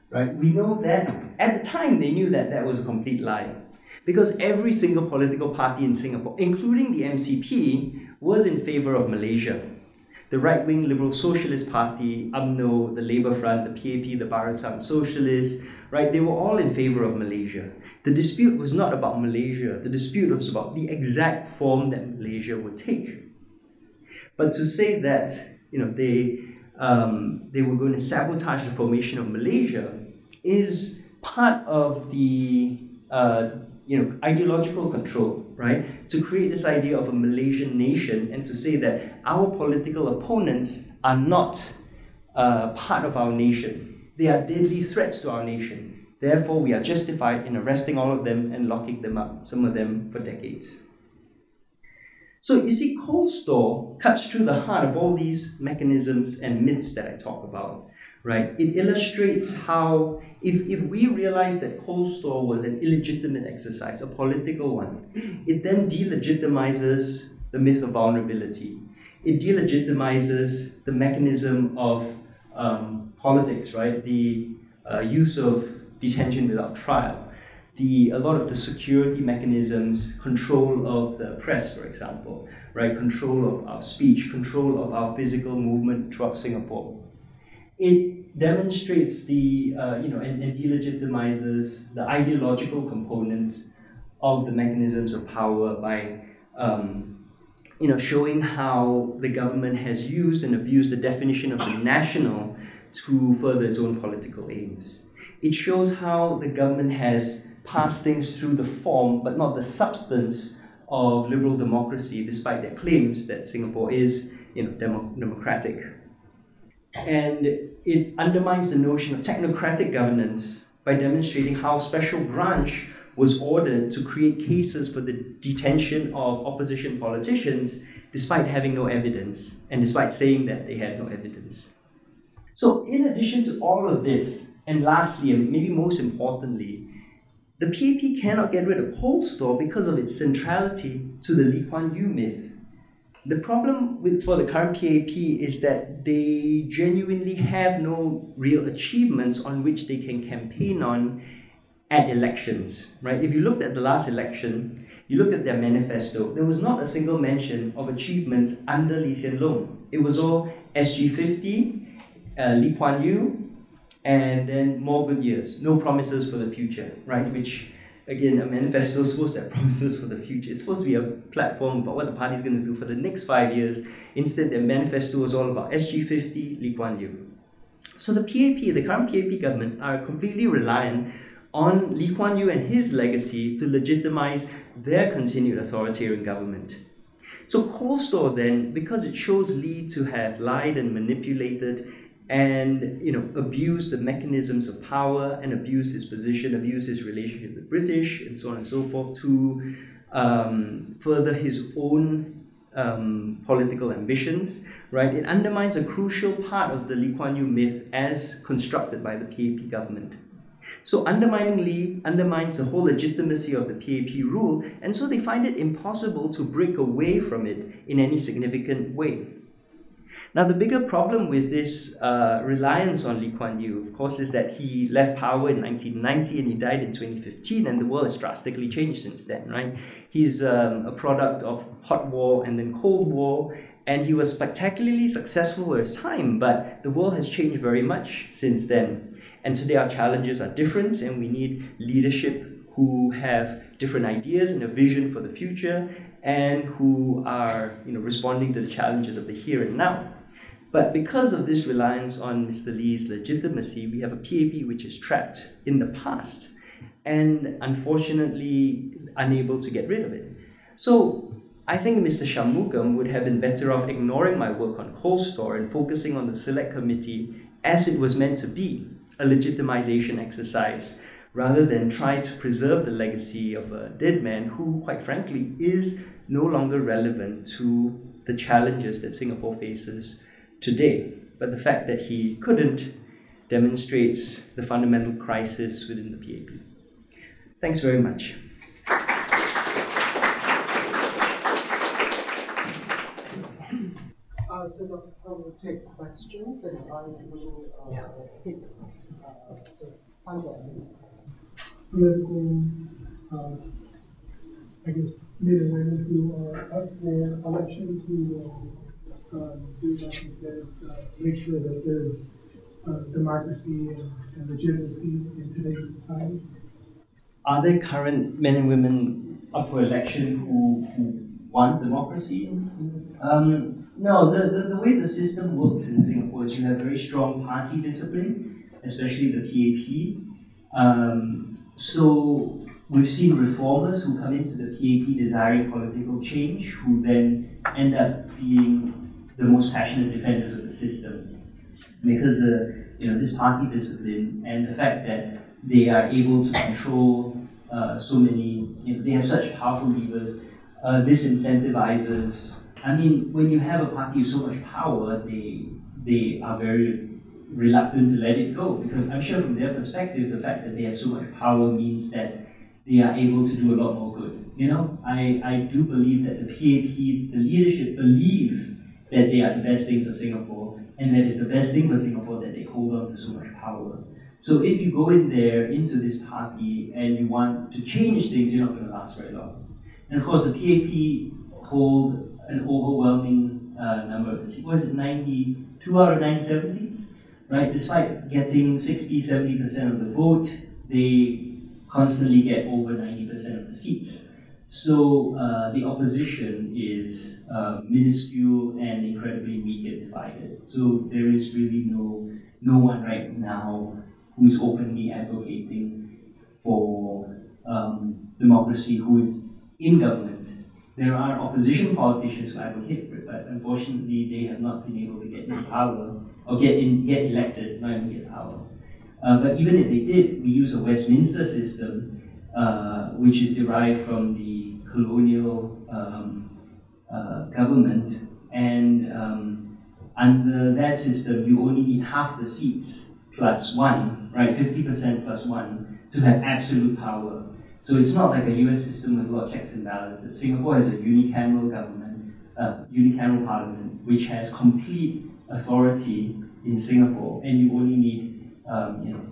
Right? We know that at the time they knew that that was a complete lie. Because every single political party in Singapore, including the MCP, was in favor of Malaysia. The right wing Liberal Socialist Party, UMNO, the Labour Front, the PAP, the Barisan Sosialis, right, they were all in favor of Malaysia. The dispute was not about Malaysia, the dispute was about the exact form that Malaysia would take. But to say that, you know, they um, they were going to sabotage the formation of Malaysia is part of the uh, you know ideological control, right? To create this idea of a Malaysian nation and to say that our political opponents are not uh, part of our nation. They are deadly threats to our nation. Therefore, we are justified in arresting all of them and locking them up, some of them for decades. So you see, cold store cuts through the heart of all these mechanisms and myths that I talk about, right? It illustrates how, if, if we realize that cold store was an illegitimate exercise, a political one, it then delegitimizes the myth of vulnerability. It delegitimizes the mechanism of um, politics, right? The uh, use of detention without trial the a lot of the security mechanisms, control of the press, for example, right? Control of our speech, control of our physical movement throughout Singapore. It demonstrates the uh, you know and, and delegitimizes the ideological components of the mechanisms of power by um, you know showing how the government has used and abused the definition of the national to further its own political aims. It shows how the government has passed things through the form but not the substance of liberal democracy, despite their claims that Singapore is you know, demo- democratic. And it undermines the notion of technocratic governance by demonstrating how special branch was ordered to create cases for the detention of opposition politicians despite having no evidence and despite saying that they had no evidence. So, in addition to all of this, and lastly, and maybe most importantly, the PAP cannot get rid of Cold Store because of its centrality to the Lee Kuan Yew myth. The problem with, for the current PAP is that they genuinely have no real achievements on which they can campaign on at elections, right? If you looked at the last election, you looked at their manifesto, there was not a single mention of achievements under Lee Hsien Loong. It was all SG50, uh, Lee Kuan Yew, and then more good years, no promises for the future, right? Which, again, a manifesto is supposed to have (laughs) promises for the future. It's supposed to be a platform about what the party is going to do for the next five years. Instead, their manifesto was all about SG50, Lee Kuan Yew. So the PAP, the current PAP government, are completely reliant on Lee Kuan Yew and his legacy to legitimize their continued authoritarian government. So Cold Store then, because it shows Lee to have lied and manipulated and you know abused the mechanisms of power and abused his position, abused his relationship with the British, and so on and so forth to um, further his own um, political ambitions. Right, it undermines a crucial part of the Lee Kuan Yew myth as constructed by the PAP government. So undermining Lee undermines the whole legitimacy of the PAP rule, and so they find it impossible to break away from it in any significant way. Now, the bigger problem with this uh, reliance on Lee Kuan Yew, of course, is that he left power in 1990 and he died in 2015, and the world has drastically changed since then, right? He's um, a product of hot war and then cold war, and he was spectacularly successful for his time, but the world has changed very much since then. And today our challenges are different, and we need leadership who have different ideas and a vision for the future and who are you know, responding to the challenges of the here and now. But because of this reliance on Mr. Lee's legitimacy, we have a PAP which is trapped in the past and unfortunately unable to get rid of it. So I think Mr. Shanmugam would have been better off ignoring my work on Cold Store and focusing on the Select Committee as it was meant to be, a legitimization exercise rather than try to preserve the legacy of a dead man who, quite frankly, is no longer relevant to the challenges that Singapore faces today. But the fact that he couldn't demonstrates the fundamental crisis within the PAP. Thanks very much. Uh, so Dr. Tom will take questions and I will uh, yeah. pick uh, so hands up, please. Political, uh, I guess, men and women who are up for election to uh, do, like you said, uh, make sure that there's uh, democracy and, and legitimacy in today's society. Are there current men and women up for election who, who want democracy? Um, no, the, the, the way the system works in Singapore is you have very strong party discipline, especially the PAP. Um, so we've seen reformers who come into the PAP desiring political change, who then end up being the most passionate defenders of the system. Because the you know this party discipline and the fact that they are able to control uh, so many, you know, they have such powerful levers, uh, this incentivizes I mean, when you have a party with so much power, they they are very reluctant to let it go because I'm sure from their perspective, the fact that they have so much power means that they are able to do a lot more good. You know, I, I do believe that the PAP, the leadership believe that they are the best thing for Singapore and that it's the best thing for Singapore that they hold on to so much power. So if you go in there into this party and you want to change things, you're not going to last very long. And of course, the PAP hold an overwhelming uh, number of seats. What is it, 92 out of 97 seats? Right? Despite getting 60, 70% of the vote, they constantly get over 90% of the seats. So uh, the opposition is uh, minuscule and incredibly weak and divided. So there is really no no one right now who's openly advocating for um, democracy, who is in government there are opposition politicians who advocate for it, but unfortunately they have not been able to get in power or get in, get elected, not even get power. Uh, but even if they did, we use a Westminster system, uh, which is derived from the colonial um, uh, government, and um, under that system, you only need half the seats plus one, right? 50% plus one to have absolute power. So it's not like a US system with a lot of checks and balances. Singapore has a unicameral government, uh, unicameral parliament, which has complete authority in Singapore, and you only need um, you know,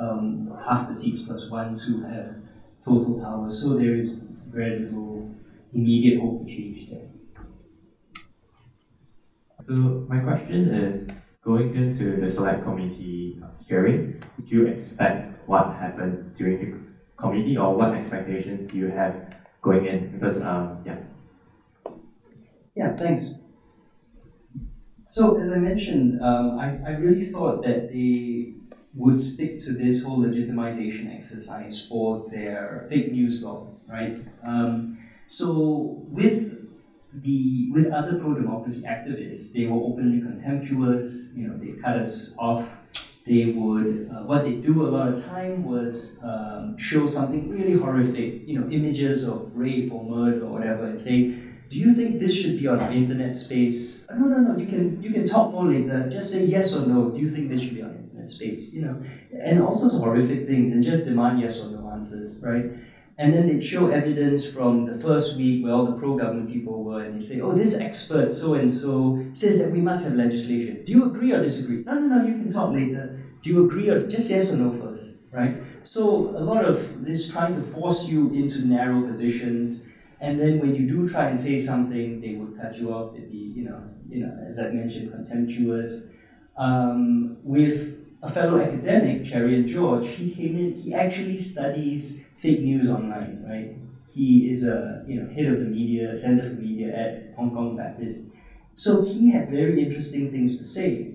um, half the seats plus one to have total power. So there is very little immediate hope for change there. So my question is, going into the select committee hearing, did you expect what happened during the committee, or what expectations do you have going in? Because um, yeah. Yeah, thanks. So as I mentioned, um, I, I really thought that they would stick to this whole legitimization exercise for their fake news law, right? Um, so with the with other pro-democracy activists, they were openly contemptuous. You know, they cut us off. They would uh, what they do a lot of time was um, show something really horrific, you know, images of rape or murder or whatever, and say, "Do you think this should be on the internet space?" no, no, no. You can you can talk more later. Just say yes or no. Do you think this should be on space? You know, and all sorts of horrific things, and just demand yes or no answers, right? And then they'd show evidence from the first week where all the pro government people were, and they say, oh, this expert so and so says that we must have legislation. Do you agree or disagree? No, no, no, you can talk later. Do you agree or just yes or no first, right? So a lot of this trying to force you into narrow positions, and then when you do try and say something, they would cut you off. They'd be, you know, you know, as I mentioned, contemptuous. Um, with a fellow academic, Cherian George, he came in, he actually studies fake news online, right? He is a you know head of the media, center for media at Hong Kong Baptist. So he had very interesting things to say.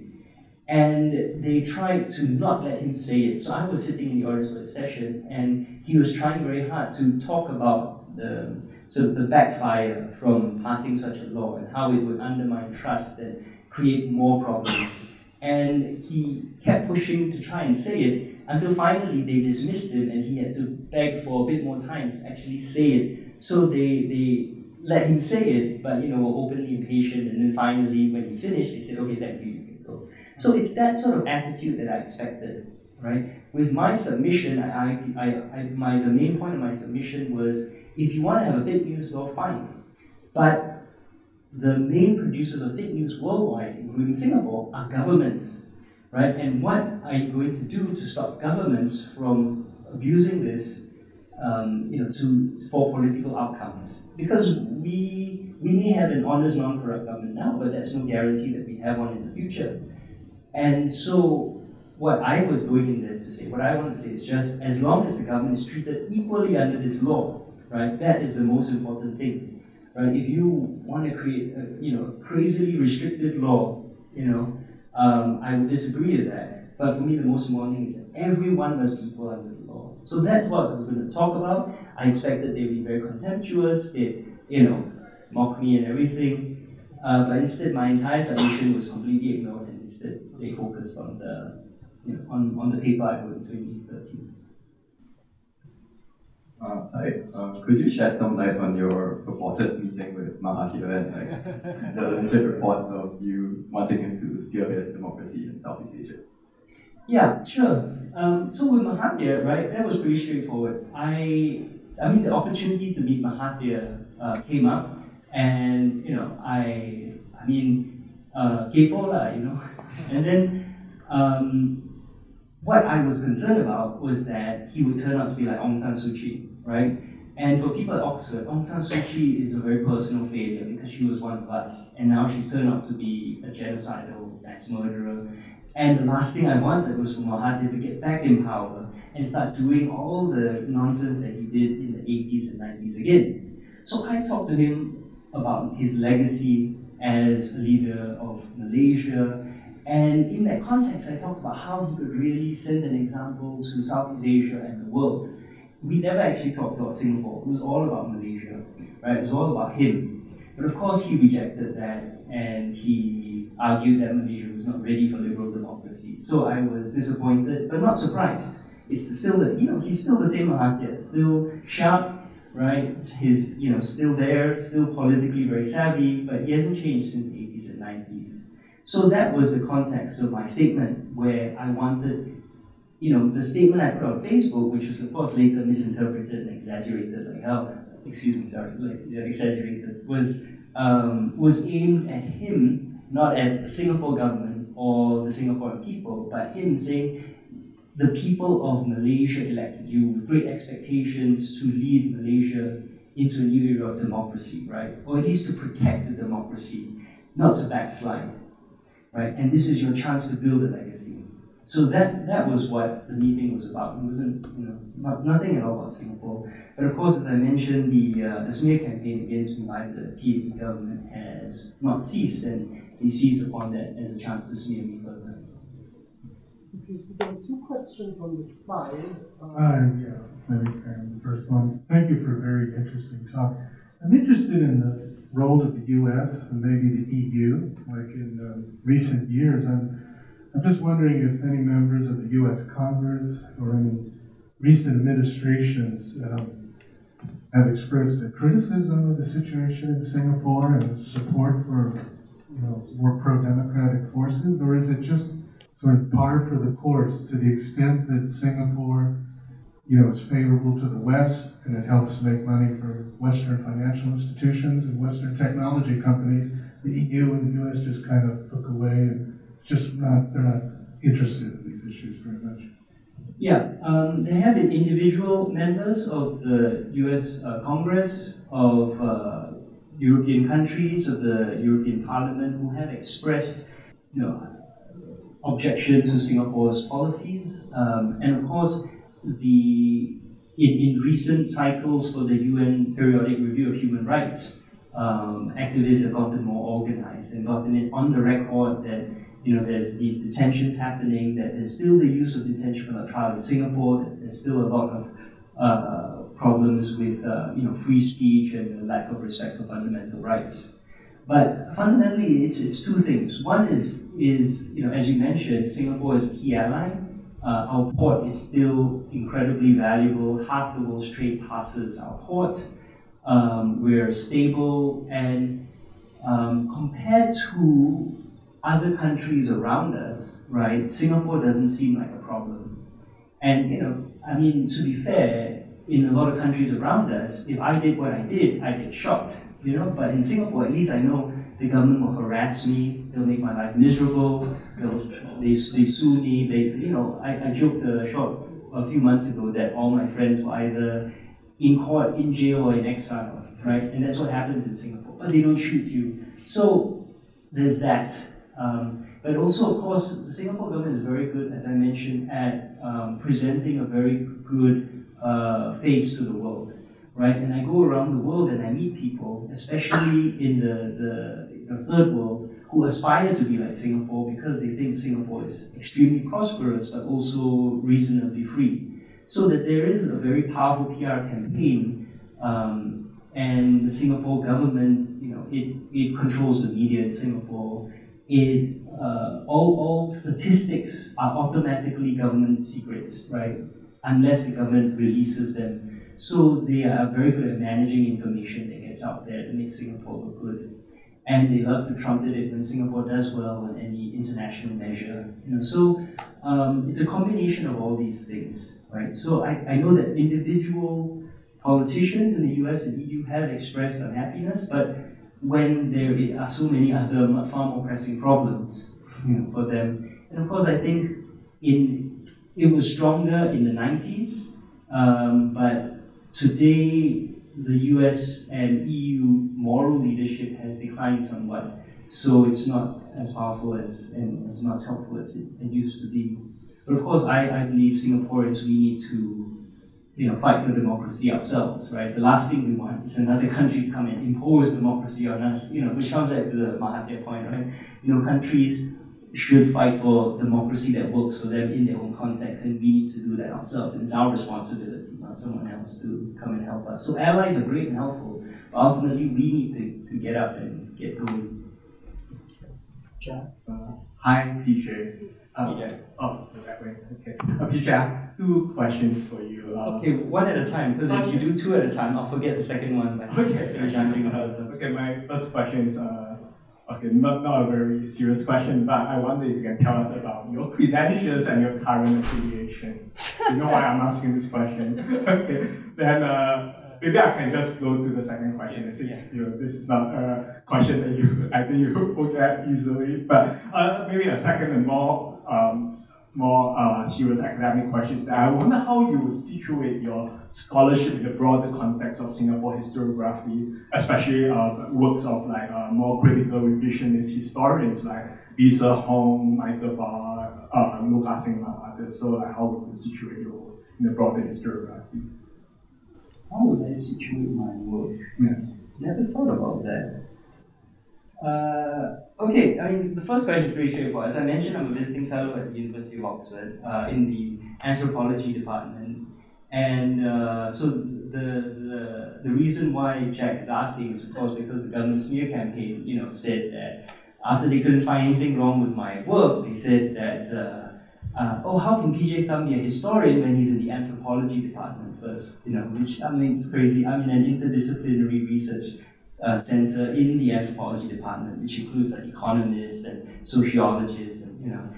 And they tried to not let him say it. So I was sitting in the audience for a session, and he was trying very hard to talk about the sort of the backfire from passing such a law and how it would undermine trust and create more problems. And he kept pushing to try and say it, until finally they dismissed him and he had to beg for a bit more time to actually say it. So they, they let him say it, but you know, were openly impatient, and then finally when he finished, they said, okay, thank you, you can go. So it's that sort of attitude that I expected, right? With my submission, I, I, I, my, the main point of my submission was, if you want to have a fake news law, fine. But the main producers of fake news worldwide, including Singapore, are governments right? And what are you going to do to stop governments from abusing this, um, you know, to for political outcomes? Because we we may have an honest, non-corrupt government now, but that's no guarantee that we have one in the future. And so, what I was going in there to say, what I want to say is just as long as the government is treated equally under this law, right? That is the most important thing, right? If you want to create, a, you know, crazily restrictive law, you know, um, I would disagree with that. But for me, the most important thing is that everyone must be equal under the law. So that's what I was going to talk about. I expected they'd be very contemptuous, they, you know, mock me and everything. Uh, but instead, my entire submission was completely ignored, and instead they focused on the, you know, on, on the paper I wrote in 2013. Uh, hi, uh, could you shed some light on your purported meeting with Mahathir and like, the alleged reports of you wanting him to spearhead democracy in Southeast Asia? Yeah, sure. Um, so with Mahathir, right, that was pretty straightforward. I, I mean, the opportunity to meet Mahathir uh, came up, and you know, I, I mean, uh, you know, (laughs) and then um, what I was concerned about was that he would turn out to be like Aung San Suu Kyi, right? And for people at Oxford, Aung San Suu Kyi is a very personal failure because she was one of us, and now she's turned out to be a genocidal mass murderer. And the last thing I wanted was for Mahathir to get back in power and start doing all the nonsense that he did in the 80s and 90s again. So I talked to him about his legacy as a leader of Malaysia, and in that context, I talked about how he could really send an example to Southeast Asia and the world. We never actually talked about Singapore. It was all about Malaysia. right? It was all about him. But of course, he rejected that and he argued that Malaysia was not ready for liberal democracy. So I was disappointed, but not surprised. It's still the, you know, he's still the same Mahathir, still sharp, right? He's, you know, still there, still politically very savvy, but he hasn't changed since the 80s and 90s. So that was the context of my statement, where I wanted, you know, the statement I put on Facebook, which was of course later misinterpreted and exaggerated, like how, excuse me, sorry, like yeah, exaggerated, was um, was aimed at him, not at the Singapore government or the Singaporean people, but him saying, the people of Malaysia elected you with great expectations to lead Malaysia into a new era of democracy, right? Or at least to protect the democracy, not to backslide, right? And this is your chance to build a legacy. So that that was what the meeting was about. It wasn't, you know, not, nothing at all about Singapore. But of course, as I mentioned, the, uh, the smear campaign against me by the PAP government has not ceased, and they seized upon that as a chance to smear me further. Okay, so there are two questions on the side. Uh, uh, yeah, maybe the first one. Thank you for a very interesting talk. I'm interested in the role of the U.S. and maybe the EU, like in um, recent years. I'm, I'm just wondering if any members of the U.S. Congress or any recent administrations um, have expressed a criticism of the situation in Singapore and support for you know more pro-democratic forces, or is it just sort of par for the course to the extent that Singapore, you know, is favorable to the West and it helps make money for Western financial institutions and Western technology companies. The EU and the US just kind of look away and just not, they're not interested in these issues very much. Yeah, um, there have been individual members of the US uh, Congress, of uh, European countries, of the European Parliament who have expressed, you know, objection to Singapore's policies. Um, and of course, the in, in recent cycles for the UN Periodic Review of Human Rights, um, activists have gotten more organized and gotten it on the record that you know there's these detentions happening, that there's still the use of detention for without trial in Singapore, there's still a lot of uh, problems with uh, you know free speech and the lack of respect for fundamental rights. But fundamentally, it's, it's two things. One is, is, you know, as you mentioned, Singapore is a key ally. Uh, our port is still incredibly valuable. Half the world's trade passes our port. Um, we're stable, and um, compared to other countries around us, right, Singapore doesn't seem like a problem. And, you know, I mean, to be fair, in a lot of countries around us, if I did what I did, I'd get shot, you know. But in Singapore, at least I know the government will harass me. They'll make my life miserable. They'll they, they sue me. They you know I, I joked a short a few months ago that all my friends were either in court, in jail, or in exile, right? And that's what happens in Singapore. But they don't shoot you. So there's that. Um, but also, of course, the Singapore government is very good, as I mentioned, at um, presenting a very good uh, face to the world, right? And I go around the world and I meet people, especially in the, the, the third world, who aspire to be like Singapore because they think Singapore is extremely prosperous but also reasonably free. So that there is a very powerful PR campaign, um, and the Singapore government, you know, it, it controls the media in Singapore. It uh, all, all statistics are automatically government secrets, right? unless the government releases them. So they are very good at managing information that gets out there to make Singapore look good. And they love to trumpet it when Singapore does well on any international measure. You know, so um, it's a combination of all these things, right? So I, I know that individual politicians in the US and EU have expressed unhappiness, but when there are so many other far more pressing problems you know, for them. And of course, I think in it was stronger in the 90s, um, but today the US and EU moral leadership has declined somewhat, so it's not as powerful as and as not helpful as it, it used to be. But of course, I, I believe Singaporeans we need to you know, fight for democracy ourselves, right? The last thing we want is another country to come and impose democracy on us, you know, which comes back to the Mahathir point, right? You know, countries should fight for democracy that works for them in their own context, and we need to do that ourselves. And it's our responsibility, not someone else, to come and help us. So allies are great and helpful, but ultimately, we need to, to get up and get going. Jack? Uh, hi, PJ. Uh, Yeah. Oh, that way. Okay. Uh, PJ, I have two questions for you. Uh, Okay, one at a time, because if you do two at a time, I'll forget the second one. Okay. finish answering the. Okay, my first question is uh, okay, not, not a very serious question, but I wonder if you can tell us about your credentials and your current affiliation. you know why I'm asking this question? (laughs) okay, then uh, maybe I can just go to the second question. This is, Yeah. you know, this is not a question that you (laughs) I think you (laughs) will get easily, but uh, maybe a second and more um, more uh, serious academic questions. That I wonder how you would situate your scholarship in the broader context of Singapore historiography, especially uh, works of like uh, more critical revisionist historians like Lysa Hong, Michael Barr, uh, and others. So like how would you situate your work in the broader historiography? How would I situate my work? Yeah. Never thought about that. Uh, okay, I mean, the first question is pretty straightforward. As I mentioned, I'm a visiting fellow at the University of Oxford uh, in the anthropology department. And uh, so the, the, the reason why Jack is asking is, of course, because the government smear campaign, you know, said that after they couldn't find anything wrong with my work, they said that, uh, uh, oh, how can PJ Thum be a historian when he's in the anthropology department first? You know, which I mean, it's crazy. I'm in an interdisciplinary research uh, center in the anthropology department, which includes like economists and sociologists, and you know.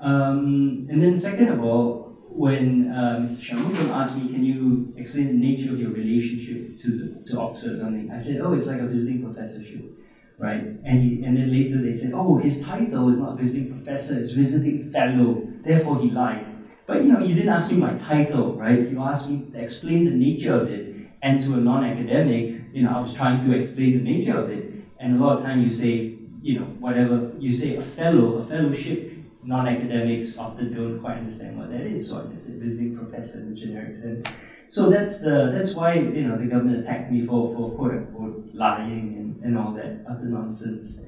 Um, and then second of all, when uh, Mr. Shanmugam asked me, "Can you explain the nature of your relationship to to Oxford or something?" I said, "Oh, it's like a visiting professorship." Right, and he, and then later they said, "Oh, his title is not visiting professor; it's visiting fellow. Therefore, he lied." But you know, you didn't ask me my title, right? You asked me to explain the nature of it, and to a non-academic, you know, I was trying to explain the nature of it. And a lot of time you say, you know, whatever you say, a fellow, a fellowship. Non-academics often don't quite understand what that is, so I just said visiting professor in the generic sense. So that's the that's why you know the government attacked me for, for quote unquote lying and, and all that other nonsense.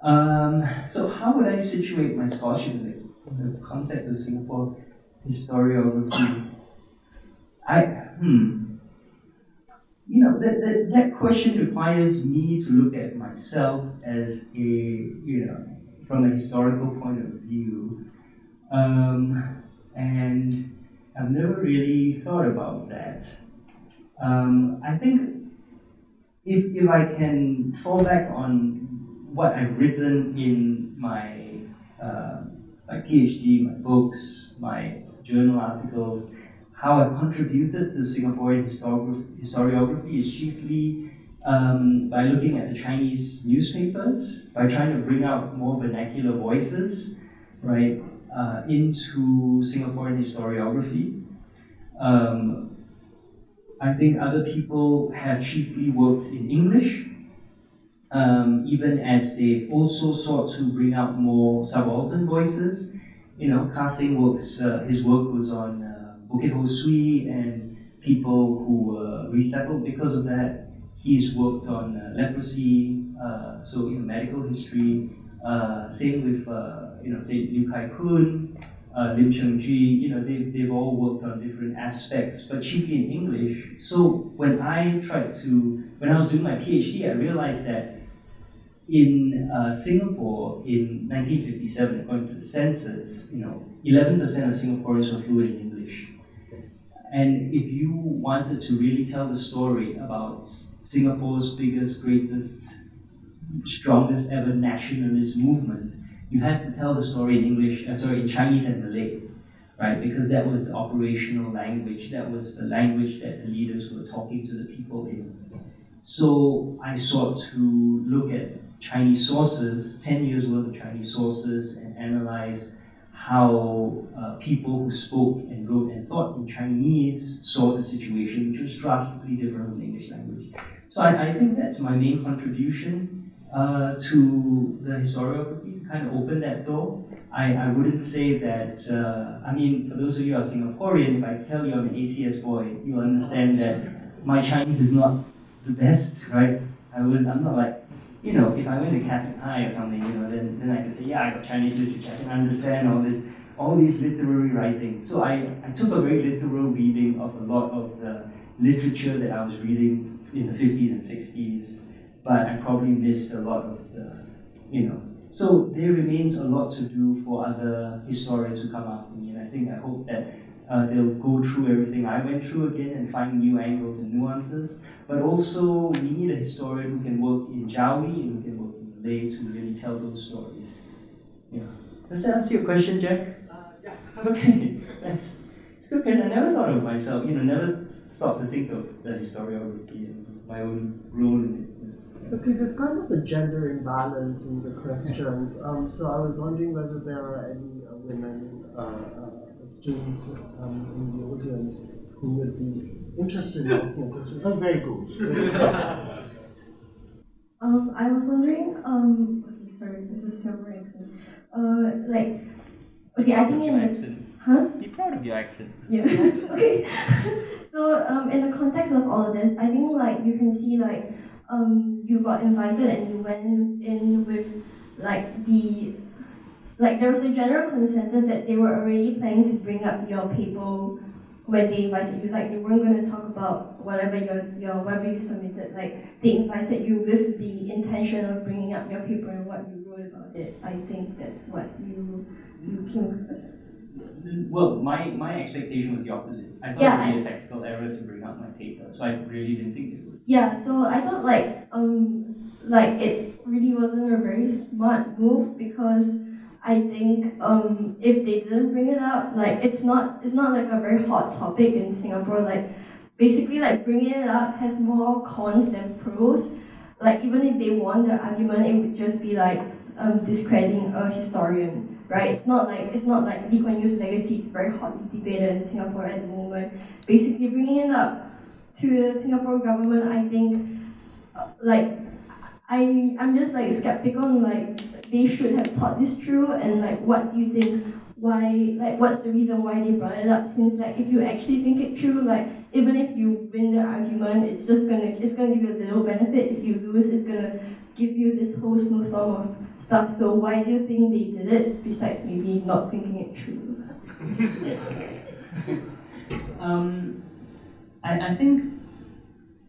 Um, so how would I situate my scholarship in the, in the context of Singapore historiography? I hmm. You know that, that that question requires me to look at myself as a you know from a historical point of view, um, and I've never really thought about that. Um, I think if, if I can fall back on what I've written in my uh, my PhD, my books, my journal articles, how I've contributed to Singaporean historiography, is chiefly um, by looking at the Chinese newspapers, by trying to bring out more vernacular voices, right, uh, into Singaporean historiography. Um, I think other people have chiefly worked in English, um, even as they've also sought to bring out more subaltern voices. You know, Kah Seng works, uh, his work was on uh, Swee and people who were resettled because of that. He's worked on uh, leprosy, uh, so know, medical history. Uh, same with uh, you know, say Liew Kai Khiun, uh, Lim Cheng Tju. You know, they've, they've all worked on different aspects, but chiefly in English. So when I tried to, when I was doing my PhD, I realized that in uh, Singapore in 1957, according to the census, you know, 11% of Singaporeans were fluent in. And if you wanted to really tell the story about Singapore's biggest, greatest, strongest ever nationalist movement, you have to tell the story in English, uh, sorry, in Chinese and Malay, right? Because that was the operational language, that was the language that the leaders were talking to the people in. So I sought to look at Chinese sources, 10 years worth of Chinese sources, and analyze how uh, people who spoke and wrote and thought in Chinese saw the situation, which was drastically different from the English language. So I, I think that's my main contribution uh, to the historiography, kind of open that door. I, I wouldn't say that, uh, I mean, for those of you who are Singaporean, if I tell you I'm an ACS boy, you'll understand that my Chinese is not the best, right? I was, I'm not like, you know, if I went to Catholic High or something, you know, then, then I could say, yeah, I got Chinese literature, I can understand all this, all these literary writings. So I, I took a very literal reading of a lot of the literature that I was reading in the 50s and 60s, but I probably missed a lot of the, you know. So there remains a lot to do for other historians who come after me, and I think I hope that uh, they'll go through everything I went through again and find new angles and nuances. But also, we need a historian who can work in Jawi and who can work in Malay to really tell those stories. Yeah. Does that answer your question, Jack? Uh, yeah. (laughs) Okay, that's it's good. And I never thought of myself, you know, never stopped to think of the historiography and my own role in it. Okay, there's kind of a gender imbalance in the questions. (laughs) Um, so I was wondering whether there are any uh, women uh, uh, students um, in the audience who would be interested in asking a question. Oh, very good. (laughs) um, I was wondering, um, okay, sorry, this is Singapore accent. Uh, like, okay, I think in the, accent. huh? Be proud of your accent. Yeah. (laughs) okay. (laughs) so um, in the context of all of this, I think like you can see like um, you got invited and you went in with like the like there was a general consensus that they were already planning to bring up your paper when they invited you. Like you weren't going to talk about whatever your your whatever you submitted. Like they invited you with the intention of bringing up your paper and what you wrote about it. I think that's what you you came across. Well, my, my expectation was the opposite. I thought Yeah, it would be a technical error to bring up my paper, so I really didn't think it would. Yeah, so I thought like um like it really wasn't a very smart move because I think um if they didn't bring it up, like it's not it's not like a very hot topic in Singapore. Like basically like bringing it up has more cons than pros. Like even if they won the argument, it would just be like um discrediting a historian. Right? It's not like it's not like Lee Kuan Yew's legacy. It's very hotly debated in Singapore at the moment. Basically, bringing it up to the Singapore government, I think, uh, like, I I'm just like skeptical. and, Like, they should have thought this through, and like, what do you think? Why, like, what's the reason why they brought it up? Since like, if you actually think it through, like, even if you win the argument, it's just gonna it's gonna give you a little benefit. If you lose, it's gonna give you this whole snowstorm of stuff. So why do you think they did it? Besides maybe not thinking it through. (laughs) Um, I, I think,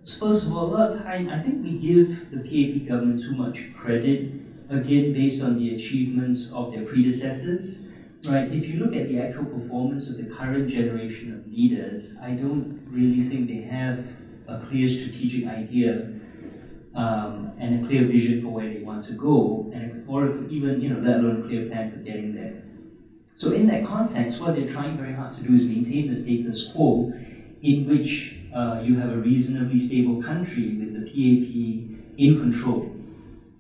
first of all, a lot of time, I think we give the PAP government too much credit, again, based on the achievements of their predecessors. Right, if you look at the actual performance of the current generation of leaders, I don't really think they have a clear strategic idea um, and a clear vision for where they want to go, and or even you know, let alone a clear plan for getting there. So in that context, what they're trying very hard to do is maintain the status quo, in which uh, you have a reasonably stable country with the PAP in control,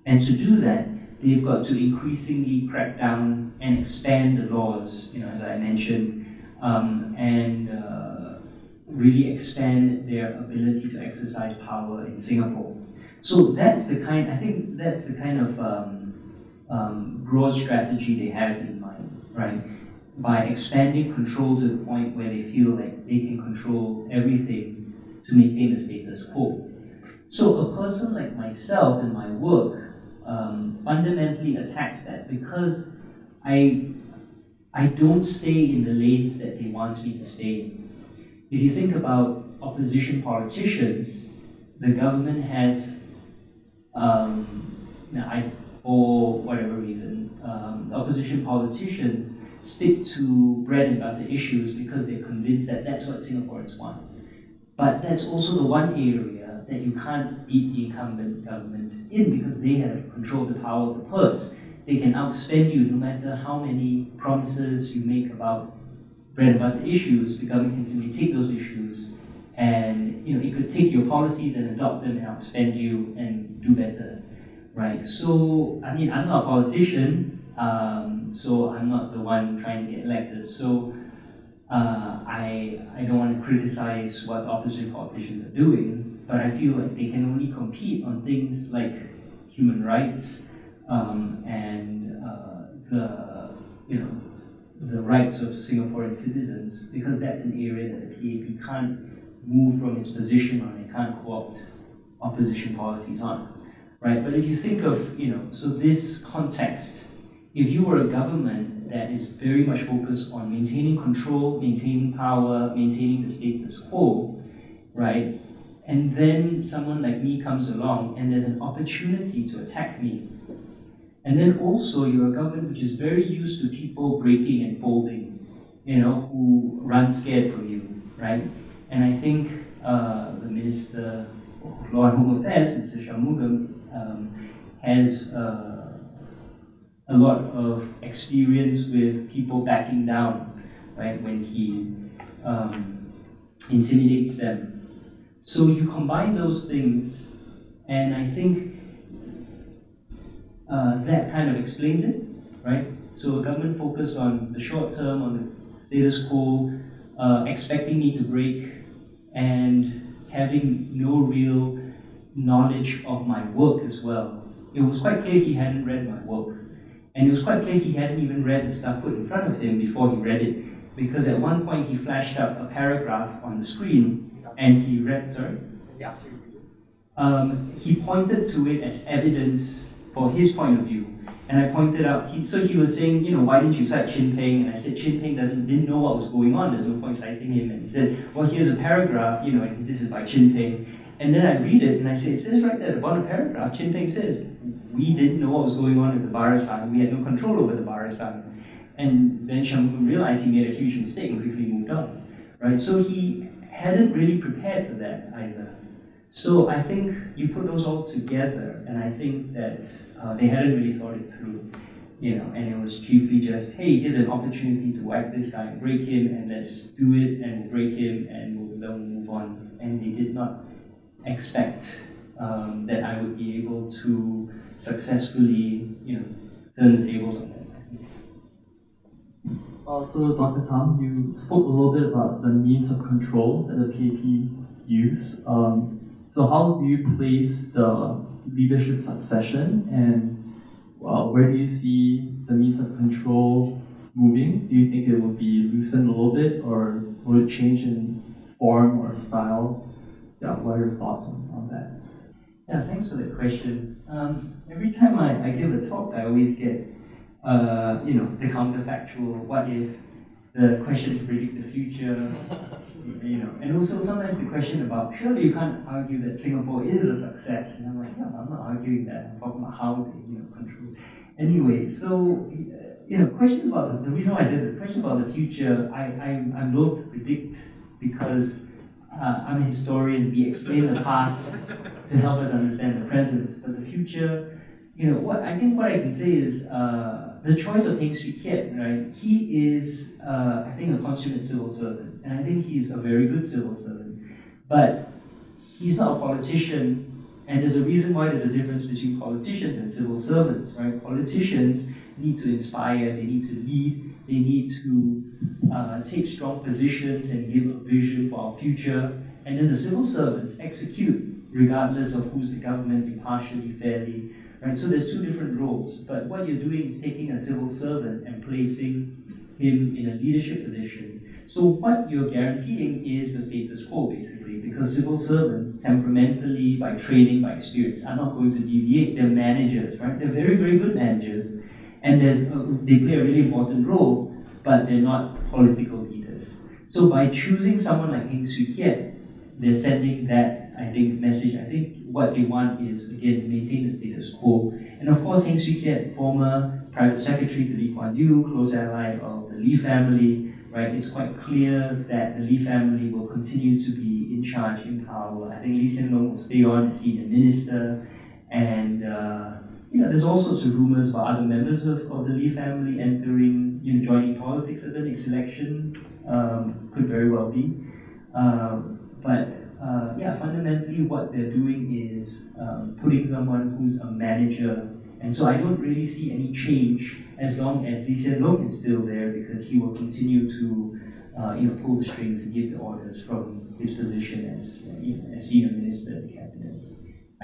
and to do that, they've got to increasingly crack down and expand the laws, you know, as I mentioned, um, and uh, really expand their ability to exercise power in Singapore. So that's the kind, I think that's the kind of um, um, broad strategy they have in mind, right? By expanding control to the point where they feel like they can control everything to maintain the status quo. So a person like myself in my work um, fundamentally attacks that because I, I don't stay in the lanes that they want me to stay in. If you think about opposition politicians, the government has, um, I, for whatever reason, um, opposition politicians stick to bread and butter issues because they're convinced that that's what Singaporeans want. But that's also the one area that you can't beat the incumbent government in because they have controlled the power of the purse. They can outspend you no matter how many promises you make about bread and butter issues. The government can simply take those issues and you know it could take your policies and adopt them and outspend you and do better, right? So I mean I'm not a politician, um, so I'm not the one trying to get elected. So uh, I I don't want to criticize what opposition politicians are doing, but I feel like they can only compete on things like human rights um, and uh, the you know the rights of Singaporean citizens because that's an area that the PAP can't move from its position on. It can't co-opt opposition policies on, right? But if you think of you know so this context, if you were a government that is very much focused on maintaining control, maintaining power, maintaining the status quo, right? And then someone like me comes along and there's an opportunity to attack me. And then also you're a government which is very used to people breaking and folding, you know, who run scared from you, right? And I think uh, the Minister for Law and Home Affairs, Mr. Shanmugam, um, has uh, a lot of experience with people backing down, right, when he um, intimidates them. So you combine those things, and I think uh, that kind of explains it, right? So a government focused on the short term, on the status quo, uh, expecting me to break, and having no real knowledge of my work as well. It was quite clear he hadn't read my work. And it was quite clear he hadn't even read the stuff put in front of him before he read it. Because at one point he flashed up a paragraph on the screen and he read, sorry? Um, he pointed to it as evidence for his point of view. And I pointed out, he, so he was saying, you know, why didn't you cite Chin Peng? And I said, Chin Peng doesn't, didn't know what was going on, there's no point citing him. And he said, well, here's a paragraph, you know, and this is by Chin Peng. And then I read it and I say, it says right there, the bottom paragraph, Chin Peng says, we didn't know what was going on in the Barisan, we had no control over the Barisan. And then Shanmugam realized he made a huge mistake and quickly moved on. Right? So he hadn't really prepared for that either. So I think you put those all together, and I think that uh, they hadn't really thought it through, you know. And it was chiefly just, hey, here's an opportunity to whack this guy, break him, and let's do it, and we'll break him, and we'll move on. And they did not expect um, that I would be able to successfully, you know, turn the tables on them. Also, Dr. Thum, you spoke a little bit about the means of control that the PAP use. Um, so, how do you place the leadership succession, and uh, where do you see the means of control moving? Do you think it will be loosened a little bit, or will it change in form or style? Yeah, what are your thoughts on? Yeah, thanks for that question. Um, every time I, I give a talk, I always get, uh, you know, the counterfactual, what if, the question to predict the future, (laughs) you know, and also sometimes the question about, surely you can't argue that Singapore is a success. And I'm like, yeah, I'm not arguing that. I'm talking about how they, you know, control. Anyway, so, you know, questions about, the, the reason why I said this, question about the future, I, I, I'm loath to predict because uh, I'm a historian, we explain the past (laughs) to help us understand the present, but the future, you know, what I think what I can say is uh, the choice of Heng Swee Keat, right? He is, uh, I think, a consummate civil servant, and I think he's a very good civil servant, but he's not a politician. And there's a reason why there's a difference between politicians and civil servants, right? Politicians need to inspire, they need to lead, they need to uh, take strong positions and give a vision for our future. And then the civil servants execute regardless of who's the government, impartially, fairly. Right? So there's two different roles. But what you're doing is taking a civil servant and placing him in a leadership position. So what you're guaranteeing is the status quo, basically, because civil servants, temperamentally, by training, by experience, are not going to deviate. They're managers, right? They're very, very good managers, and a, they play a really important role, but they're not political leaders. So by choosing someone like Heng Swee Keat, they're sending that, I think, message. I think what they want is, again, maintain the status quo. And of course, Heng Swee Keat, former private secretary to Lee Kuan Yew, close ally of the Lee family, right? It's quite clear that the Lee family will continue to be in charge, in power. I think Lee Hsien Loong will stay on as senior minister. And, uh, know, there's all sorts of rumors about other members of, of the Lee family entering, you know, joining politics at the next election. Um, could very well be. Um, but uh, yeah, fundamentally what they're doing is um, putting someone who's a manager. And so I don't really see any change as long as Lee Hsien Loong is still there because he will continue to uh, you know, pull the strings and give the orders from his position as, uh, you know, as senior minister.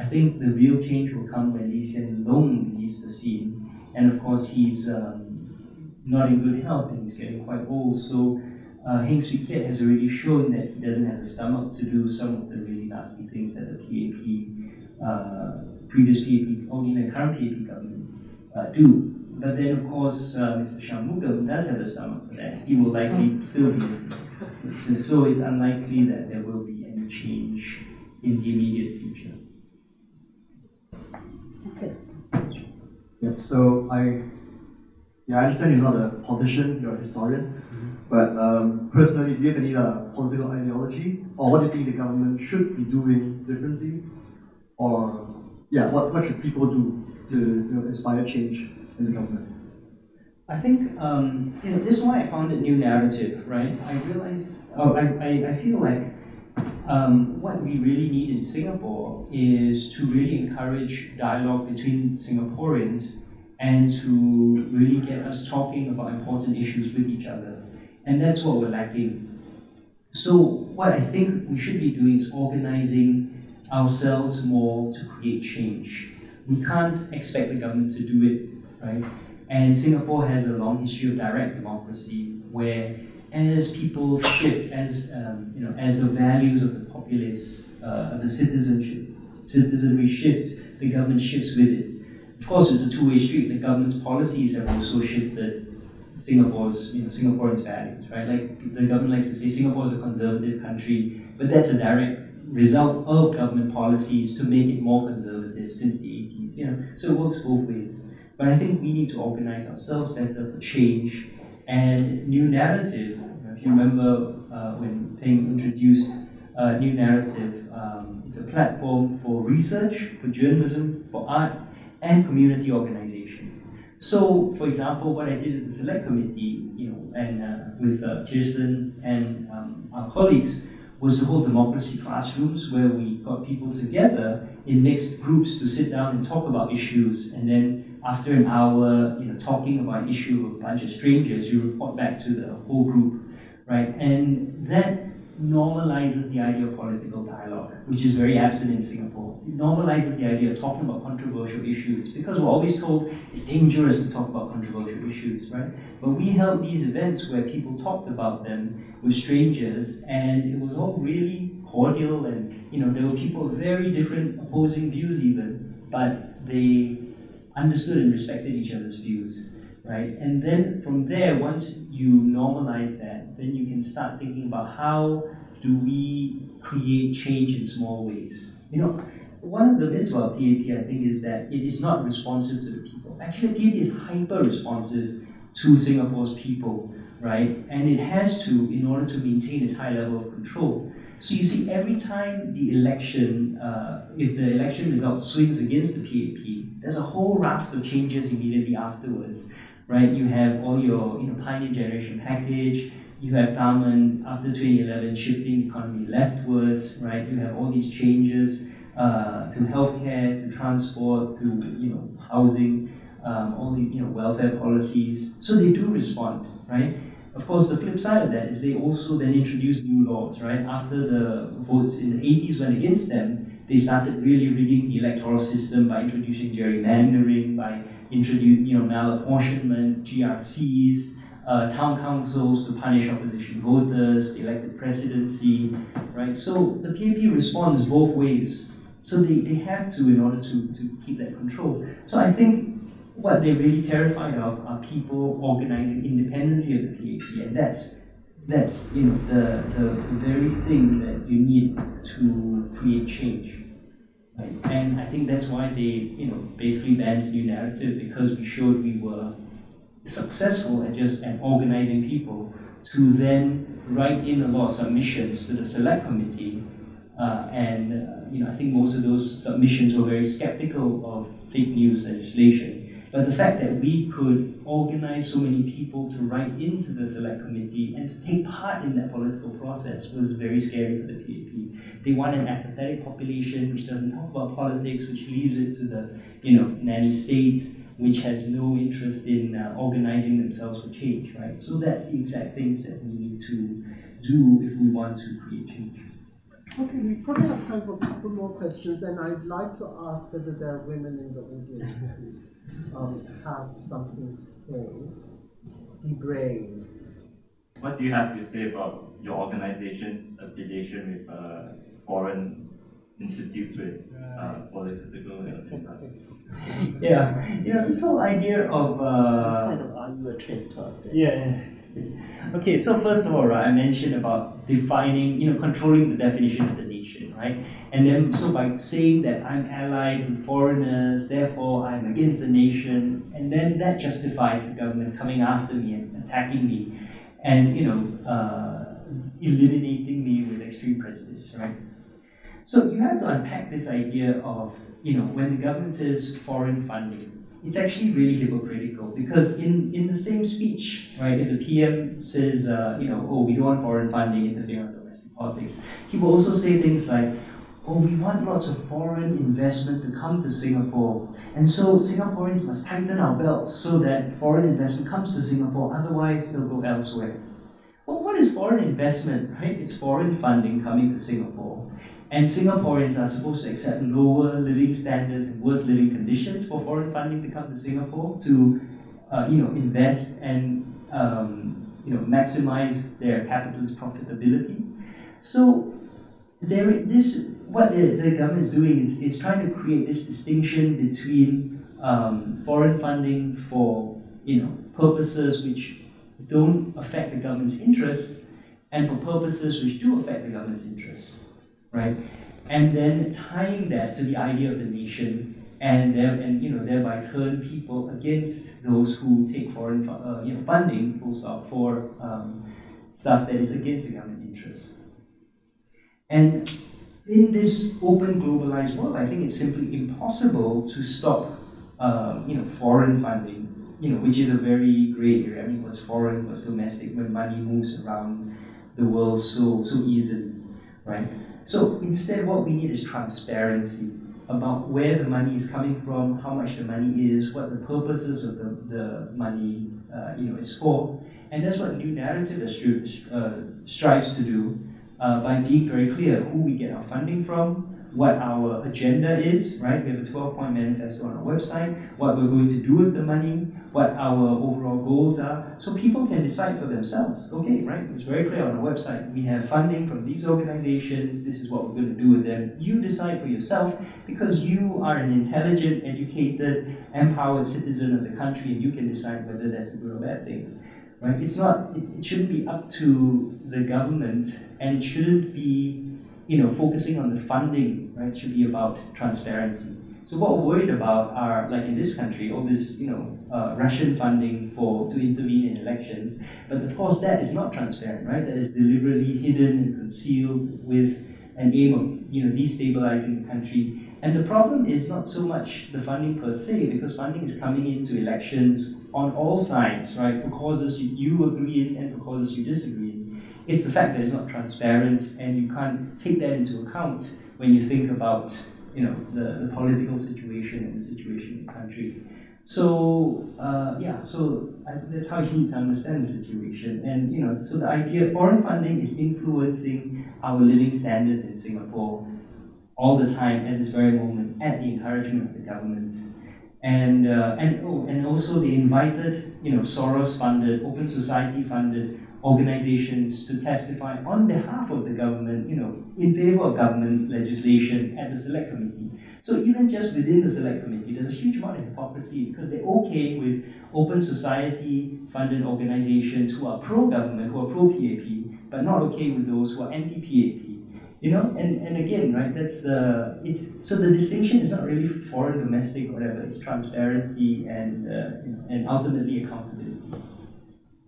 I think the real change will come when Lee Hsien Loong leaves the scene. And of course, he's um, not in good health and he's getting quite old. So uh, Heng Swee Keat has already shown that he doesn't have the stomach to do some of the really nasty things that the PAP, uh, previous PAP, or even current PAP government uh, do. But then, of course, uh, Mr. Shanmugam does have the stomach for that. He will likely still be. (laughs) So it's unlikely that there will be any change in the immediate future. Okay. Yep. So I, yeah, I understand you're not a politician, you're a historian. Mm-hmm. But um, personally, do you have any uh, political ideology, or what do you think the government should be doing differently, or yeah, what, what should people do to you know, inspire change in the government? I think um, you know this is why I founded New Naratif, right? I realized, oh, I, I, I feel like um, what we really need in Singapore is to really encourage dialogue between Singaporeans and to really get us talking about important issues with each other. And that's what we're lacking. So, what I think we should be doing is organizing ourselves more to create change. We can't expect the government to do it, right? And Singapore has a long history of direct democracy where as people shift, as um, you know, as the values of the populace, uh, the citizenship, citizenry shift, the government shifts with it. Of course, it's a two-way street. The government's policies have also shifted Singapore's, you know, Singaporeans' values, right? Like the government likes to say, Singapore is a conservative country, but that's a direct result of government policies to make it more conservative since the 80s. You know, so it works both ways. But I think we need to organize ourselves better for change and New Naratif. If you remember uh, when Peng introduced uh, New Naratif, um, it's a platform for research, for journalism, for art, and community organization. So, for example, what I did at the select committee, you know, and uh, with uh, Kirsten and um, our colleagues, was to hold democracy classrooms where we got people together in mixed groups to sit down and talk about issues, and then after an hour, you know, talking about an issue with a bunch of strangers, you report back to the whole group, right? And that normalizes the idea of political dialogue, which is very absent in Singapore. It normalizes the idea of talking about controversial issues because we're always told it's dangerous to talk about controversial issues, right? But we held these events where people talked about them with strangers, and it was all really cordial, and you know there were people with very different opposing views even, but they understood and respected each other's views, right? And then from there, once you normalize that, then you can start thinking about how do we create change in small ways. You know, one of the myths about PAP, I think, is that it is not responsive to the people. Actually, PAP is hyper responsive to Singapore's people, right? And it has to in order to maintain its high level of control. So you see, every time the election, uh, if the election result swings against the PAP, there's a whole raft of changes immediately afterwards, right? You have all your, you know, Pioneer Generation package. You have government after 2011 shifting the economy leftwards, right? You have all these changes uh, to healthcare, to transport, to you know housing, um, all the you know welfare policies. So they do respond, right? Of course, the flip side of that is they also then introduced new laws, right? After the votes in the 80s went against them, they started really rigging the electoral system by introducing gerrymandering, by introducing, you know, malapportionment, GRCs, uh, town councils to punish opposition voters, the elected presidency, right? So the PAP responds both ways. So they, they have to in order to, to keep that control. So I think what they're really terrified of are people organizing independently of the PAP, and that's that's you know the, the, the very thing that you need to create change. And I think that's why they you know basically banned the New Naratif because we showed we were successful at just at organizing people to then write in a lot of submissions to the select committee. Uh, and uh, you know, I think most of those submissions were very skeptical of fake news legislation but the fact that we could organize so many people to write into the select committee and to take part in that political process was very scary for the PAP. They want an apathetic population which doesn't talk about politics, which leaves it to the you know nanny state, which has no interest in uh, organizing themselves for change, right? So that's the exact things that we need to do if we want to create change. Okay, we probably have time for a couple more questions, and I'd like to ask whether there are women in the audience (laughs) um, have something to say. Be brave. What do you have to say about your organization's affiliation with uh, foreign institutes with uh, political (laughs) Yeah, you know, this whole idea of. Uh, it's kind of are you a traitor? Yeah. Okay, so first of all, right, I mentioned about defining, you know, controlling the definition of the nation right? And then, so by saying that I'm allied with foreigners, therefore I'm against the nation, and then that justifies the government coming after me and attacking me, and you know, uh, eliminating me with extreme prejudice, right? So you have to unpack this idea of, you know, when the government says foreign funding, it's actually really hypocritical because in, in the same speech, right, if the PM says, uh, you know, oh, we don't want foreign funding interfering with domestic politics, he will also say things like, oh, we want lots of foreign investment to come to Singapore. And so Singaporeans must tighten our belts so that foreign investment comes to Singapore, otherwise it'll go elsewhere. Well, what is foreign investment, right? It's foreign funding coming to Singapore. And Singaporeans are supposed to accept lower living standards and worse living conditions for foreign funding to come to Singapore to, uh, you know, invest and um, you know maximize their capital's profitability. So there, this what the, the government is doing is, is trying to create this distinction between um, foreign funding for you know purposes which don't affect the government's interests and for purposes which do affect the government's interests right? And then tying that to the idea of the nation, and there, and you know thereby turn people against those who take foreign uh, you know funding full stop for um, stuff that is against the government interest. And in this open globalized world, I think it's simply impossible to stop um, you know foreign funding, you know, which is a very gray area. I mean, what's foreign, what's domestic, when money moves around the world so so easily, right? So instead, what we need is transparency about where the money is coming from, how much the money is, what the purposes of the, the money uh, you know, is for. And that's what New Naratif stri- uh, strives to do uh, by being very clear who we get our funding from, what our agenda is, right? We have a 12 point manifesto on our website, what we're going to do with the money, what our overall goals are, so people can decide for themselves. Okay, right? It's very clear on our website. We have funding from these organizations, this is what we're going to do with them. You decide for yourself because you are an intelligent, educated, empowered citizen of the country and you can decide whether that's a good or bad thing. Right? It's not, it, it shouldn't be up to the government and it shouldn't be you know, focusing on the funding, right, should be about transparency. So what we're worried about are, like in this country, all this, you know, uh, Russian funding for to intervene in elections. But of course, that is not transparent, right? That is deliberately hidden and concealed with an aim of, you know, destabilizing the country. And the problem is not so much the funding per se, because funding is coming into elections on all sides, right? For causes you agree in and for causes you disagree. It's the fact that it's not transparent, and you can't take that into account when you think about you know the, the political situation and the situation in the country. So uh, yeah, so I, that's how you need to understand the situation. And you know, so the idea foreign funding is influencing our living standards in Singapore all the time at this very moment at the encouragement of the government. And uh, and oh, and also they invited you know Soros funded, Open Society funded organizations to testify on behalf of the government, you know, in favor of government legislation at the select committee. So even just within the select committee, there's a huge amount of hypocrisy because they're okay with open society funded organizations who are pro-government, who are pro-PAP, but not okay with those who are anti-PAP. You know, and, and again, right, that's the, it's, so the distinction is not really foreign, domestic, whatever, it's transparency and, uh, and ultimately accountability.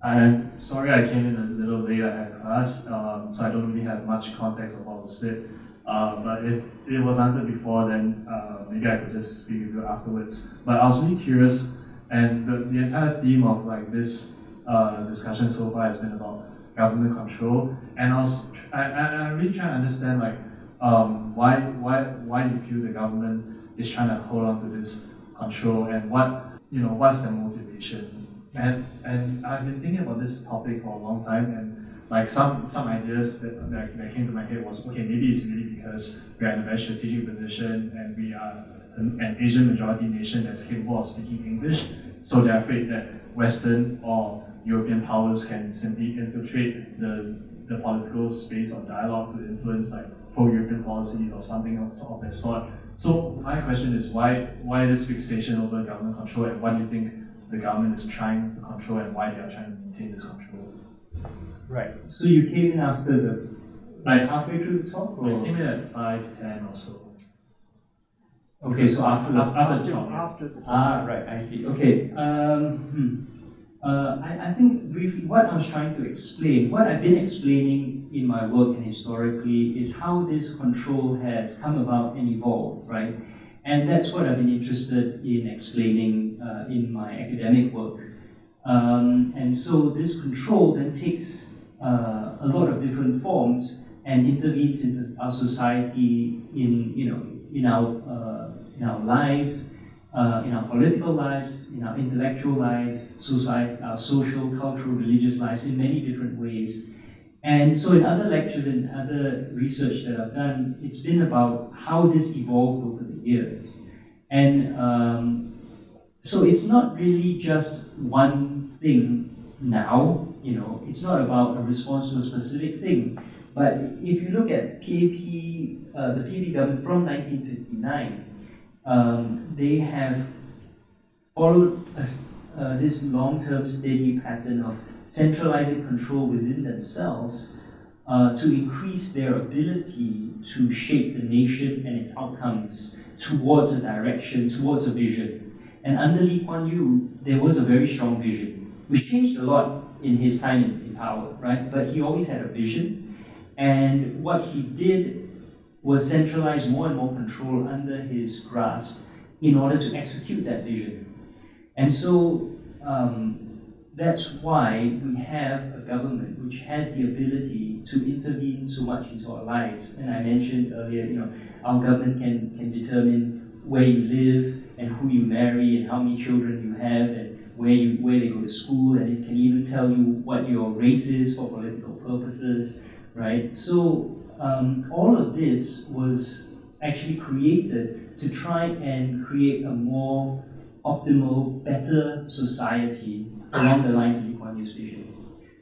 I'm sorry I came in a little late. I had class, um, so I don't really have much context of was said. Uh, but if it was answered before, then uh, maybe I could just speak with you afterwards. But I was really curious, and the, the entire theme of like this uh, discussion so far has been about government control. And I was I, I, I really trying to understand like um, why why why you feel the government is trying to hold on to this control and what you know what's the motivation and and I've been thinking about this topic for a long time, and like some some ideas that, that, that came to my head was okay, maybe it's really because we are in a very strategic position and we are an, an Asian majority nation that's capable of speaking English, so they're afraid that Western or European powers can simply infiltrate the the political space of dialogue to influence like pro-European policies or something else of that sort. So my question is why why this fixation over government control and what do you think the government is trying to control and why they are trying to maintain this control. Right. So you came in after the Like halfway through the talk? Or? I came in at 5.10 or so. Okay, so after, after, after the the talk. After the Ah, right, I see. Okay. Um, hmm. uh, I, I think briefly what I was trying to explain, what I've been explaining in my work and historically is how this control has come about and evolved, right? And that's what I've been interested in explaining uh, in my academic work. Um, and so this control then takes uh, a lot of different forms and intervenes into our society in, you know, in our, uh, in our lives, uh, in our political lives, in our intellectual lives, society, our social, cultural, religious lives in many different ways. And so in other lectures and other research that I've done, it's been about how this evolved over the years. And um, so it's not really just one thing now, you know, it's not about a response to a specific thing. But if you look at PAP, uh, the PAP government from 1959, um, they have followed a, uh, this long-term steady pattern of centralizing control within themselves uh, to increase their ability to shape the nation and its outcomes towards a direction, towards a vision. And under Lee Kuan Yew, there was a very strong vision, which changed a lot in his time in, power, right? But he always had a vision, and what he did was centralize more and more control under his grasp in order to execute that vision. And so um, that's why we have a government which has the ability to intervene so much into our lives. And I mentioned earlier, you know, our government can, can determine where you live and who you marry and how many children you have and where you where they go to school and it can even tell you what your race is for political purposes, right? So um, all of this was actually created to try and create a more optimal, better society along the lines of Lee Kuan Yew's vision.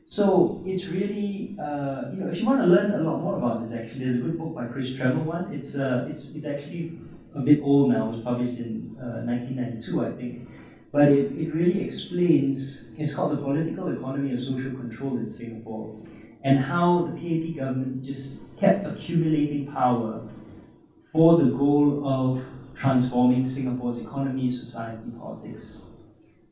So it's really, uh, you know, if you want to learn a lot more about this, actually, there's a good book by Chris Tremewan. It's uh, it's it's actually a bit old now. It was published in uh, 1992, I think. But it, it really explains, it's called The Political Economy of Social Control in Singapore, and how the PAP government just kept accumulating power for the goal of transforming Singapore's economy, society, politics.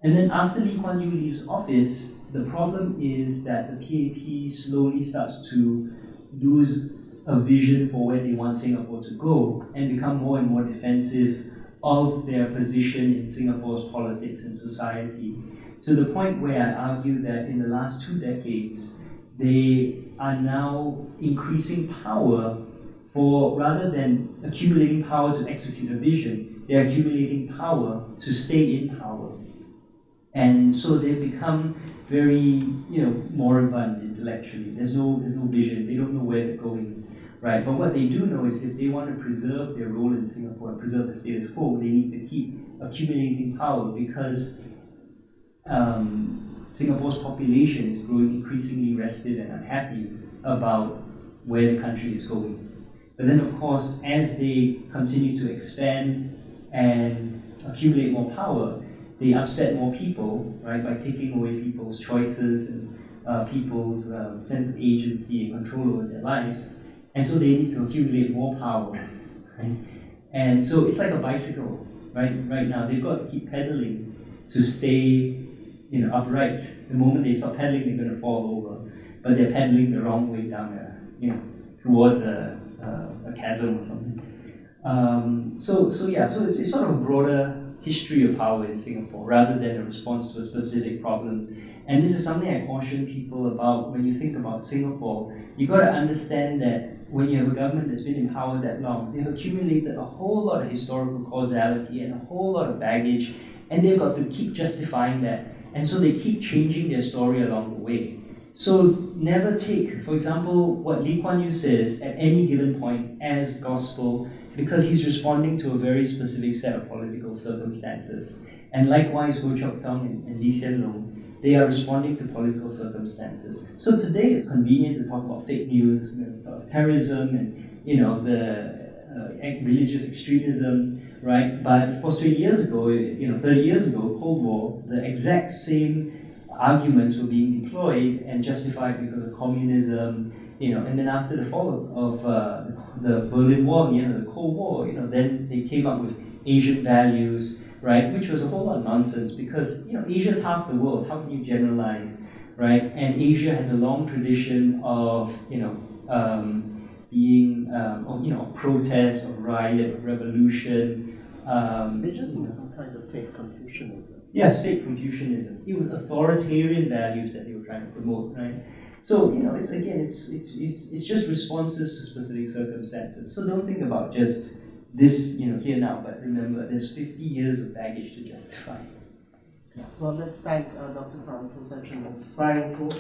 And then after Lee Kuan Yew leaves office, the problem is that the PAP slowly starts to lose a vision for where they want Singapore to go and become more and more defensive of their position in Singapore's politics and society. To the point where I argue that in the last two decades, they are now increasing power for rather than accumulating power to execute a vision, they're accumulating power to stay in power. And so they've become very, you know, moribund intellectually. There's no, there's no vision. They don't know where they're going, right? But what they do know is if they want to preserve their role in Singapore and preserve the status quo, they need to keep accumulating power because um, Singapore's population is growing increasingly restive and unhappy about where the country is going. But then, of course, as they continue to expand and accumulate more power, they upset more people, right, by taking away people's choices and uh, people's um, sense of agency and control over their lives. And so they need to accumulate more power, right? And so it's like a bicycle, right? Right now, they've got to keep pedaling to stay, you know, upright. The moment they stop pedaling, they're going to fall over. But they're pedaling the wrong way down, a, you know, towards a, a, a chasm or something. Um, so, so yeah, so it's, it's sort of broader history of power in Singapore rather than a response to a specific problem. And this is something I caution people about when you think about Singapore. You've got to understand that when you have a government that's been in power that long, they've accumulated a whole lot of historical causality and a whole lot of baggage, and they've got to keep justifying that. And so they keep changing their story along the way. So never take, for example, what Lee Kuan Yew says at any given point as gospel because he's responding to a very specific set of political circumstances. And likewise, Goh Chok Tong and, and Lee Hsien Loong, they are responding to political circumstances. So today it's convenient to talk about fake news, know, terrorism, and you know the uh, religious extremism, right? But of course, 20 years ago, you know, 30 years ago, Cold War, the exact same arguments were being deployed and justified because of communism you know, and then after the fall of uh, the Berlin Wall, you know, the Cold War, you know, then they came up with Asian values, right, which was a whole lot of nonsense because, you know, Asia's half the world. How can you generalize, right? And Asia has a long tradition of, you know, um, being, um, of, you know, of protest, of riot, of revolution. Um, they just need some kind of fake Confucianism. Yes, fake Confucianism. It was authoritarian values that they were trying to promote, right? So you know, it's again, it's it's it's, it's just responses to specific circumstances. So don't think about just this, you know, here now. But remember, there's 50 years of baggage to justify. Yeah. Well, let's thank uh, Dr. Thum for such an inspiring talk.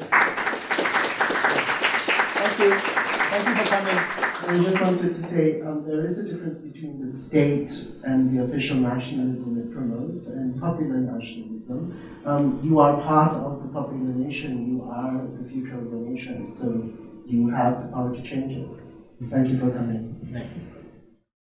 Thank you. Thank you for coming. I just wanted to say um, there is a difference between the state and the official nationalism it promotes and popular nationalism. Um, you are part of the popular nation, you are the future of the nation, so you have the power to change it. Thank you for coming. Thank you.